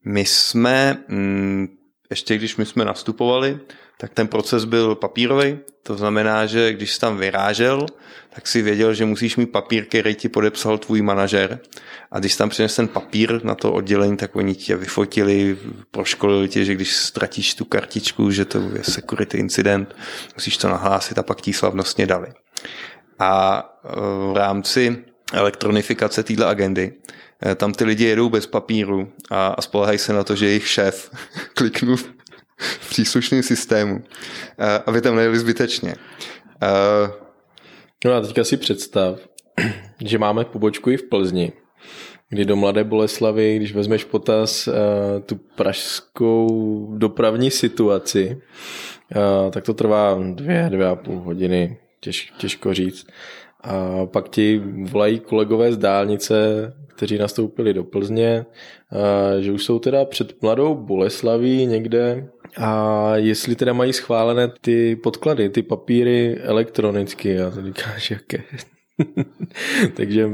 my jsme mm, ještě když my jsme nastupovali, tak ten proces byl papírový. To znamená, že když jsi tam vyrážel, tak si věděl, že musíš mít papír, který ti podepsal tvůj manažer. A když tam přines ten papír na to oddělení, tak oni tě vyfotili, proškolili tě, že když ztratíš tu kartičku, že to je security incident, musíš to nahlásit a pak ti slavnostně dali. A e, v rámci elektronifikace této agendy tam ty lidi jedou bez papíru a, a spolehají se na to, že jejich šéf [LAUGHS] kliknul v příslušném systému, eh, aby tam nejeli zbytečně. Eh, no a teďka si představ, [CLEARS THROAT] že máme pobočku i v Plzni, kdy do Mladé Boleslavy, když vezmeš potaz tu pražskou dopravní situaci, tak to trvá dvě, dvě a půl hodiny, těž, těžko říct. A pak ti volají kolegové z dálnice, kteří nastoupili do Plzně, že už jsou teda před mladou Boleslaví někde a jestli teda mají schválené ty podklady, ty papíry elektronicky. A to říkáš, jaké. [LAUGHS] Takže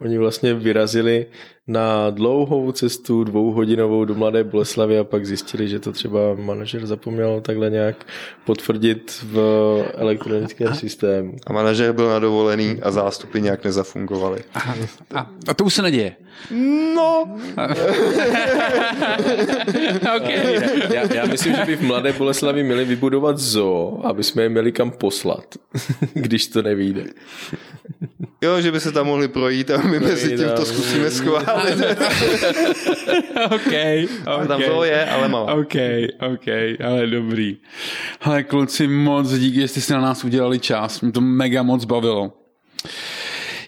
oni vlastně vyrazili na dlouhou cestu dvouhodinovou do Mladé Boleslavy a pak zjistili, že to třeba manažer zapomněl takhle nějak potvrdit v elektronickém systému. A manažer byl na dovolený a zástupy nějak nezafungovaly. A, a, a to už se neděje. No, [LAUGHS] okay. já, já myslím, že by v Mladé Boleslavi měli vybudovat zoo, aby jsme je měli kam poslat, [LAUGHS] když to nevíde. jo, že by se tam mohli projít a my mezi tím to zkusíme schválit. [LAUGHS] OK, A Tam to je, ale malá. OK, OK, ale dobrý. Ale kluci, moc díky, že jste si na nás udělali čas. Mě to mega moc bavilo.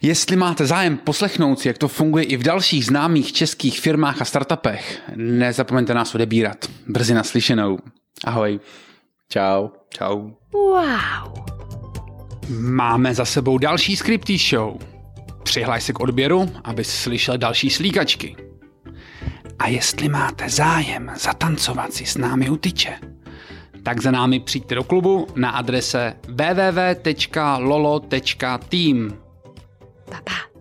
Jestli máte zájem poslechnout si, jak to funguje i v dalších známých českých firmách a startupech, nezapomeňte nás odebírat. Brzy naslyšenou. Ahoj. Čau. Čau. Wow. Máme za sebou další Scripty Show. Přihlaš se k odběru, aby slyšel další slíkačky. A jestli máte zájem zatancovat si s námi u tyče, tak za námi přijďte do klubu na adrese www.lolo.team. Pa, pa.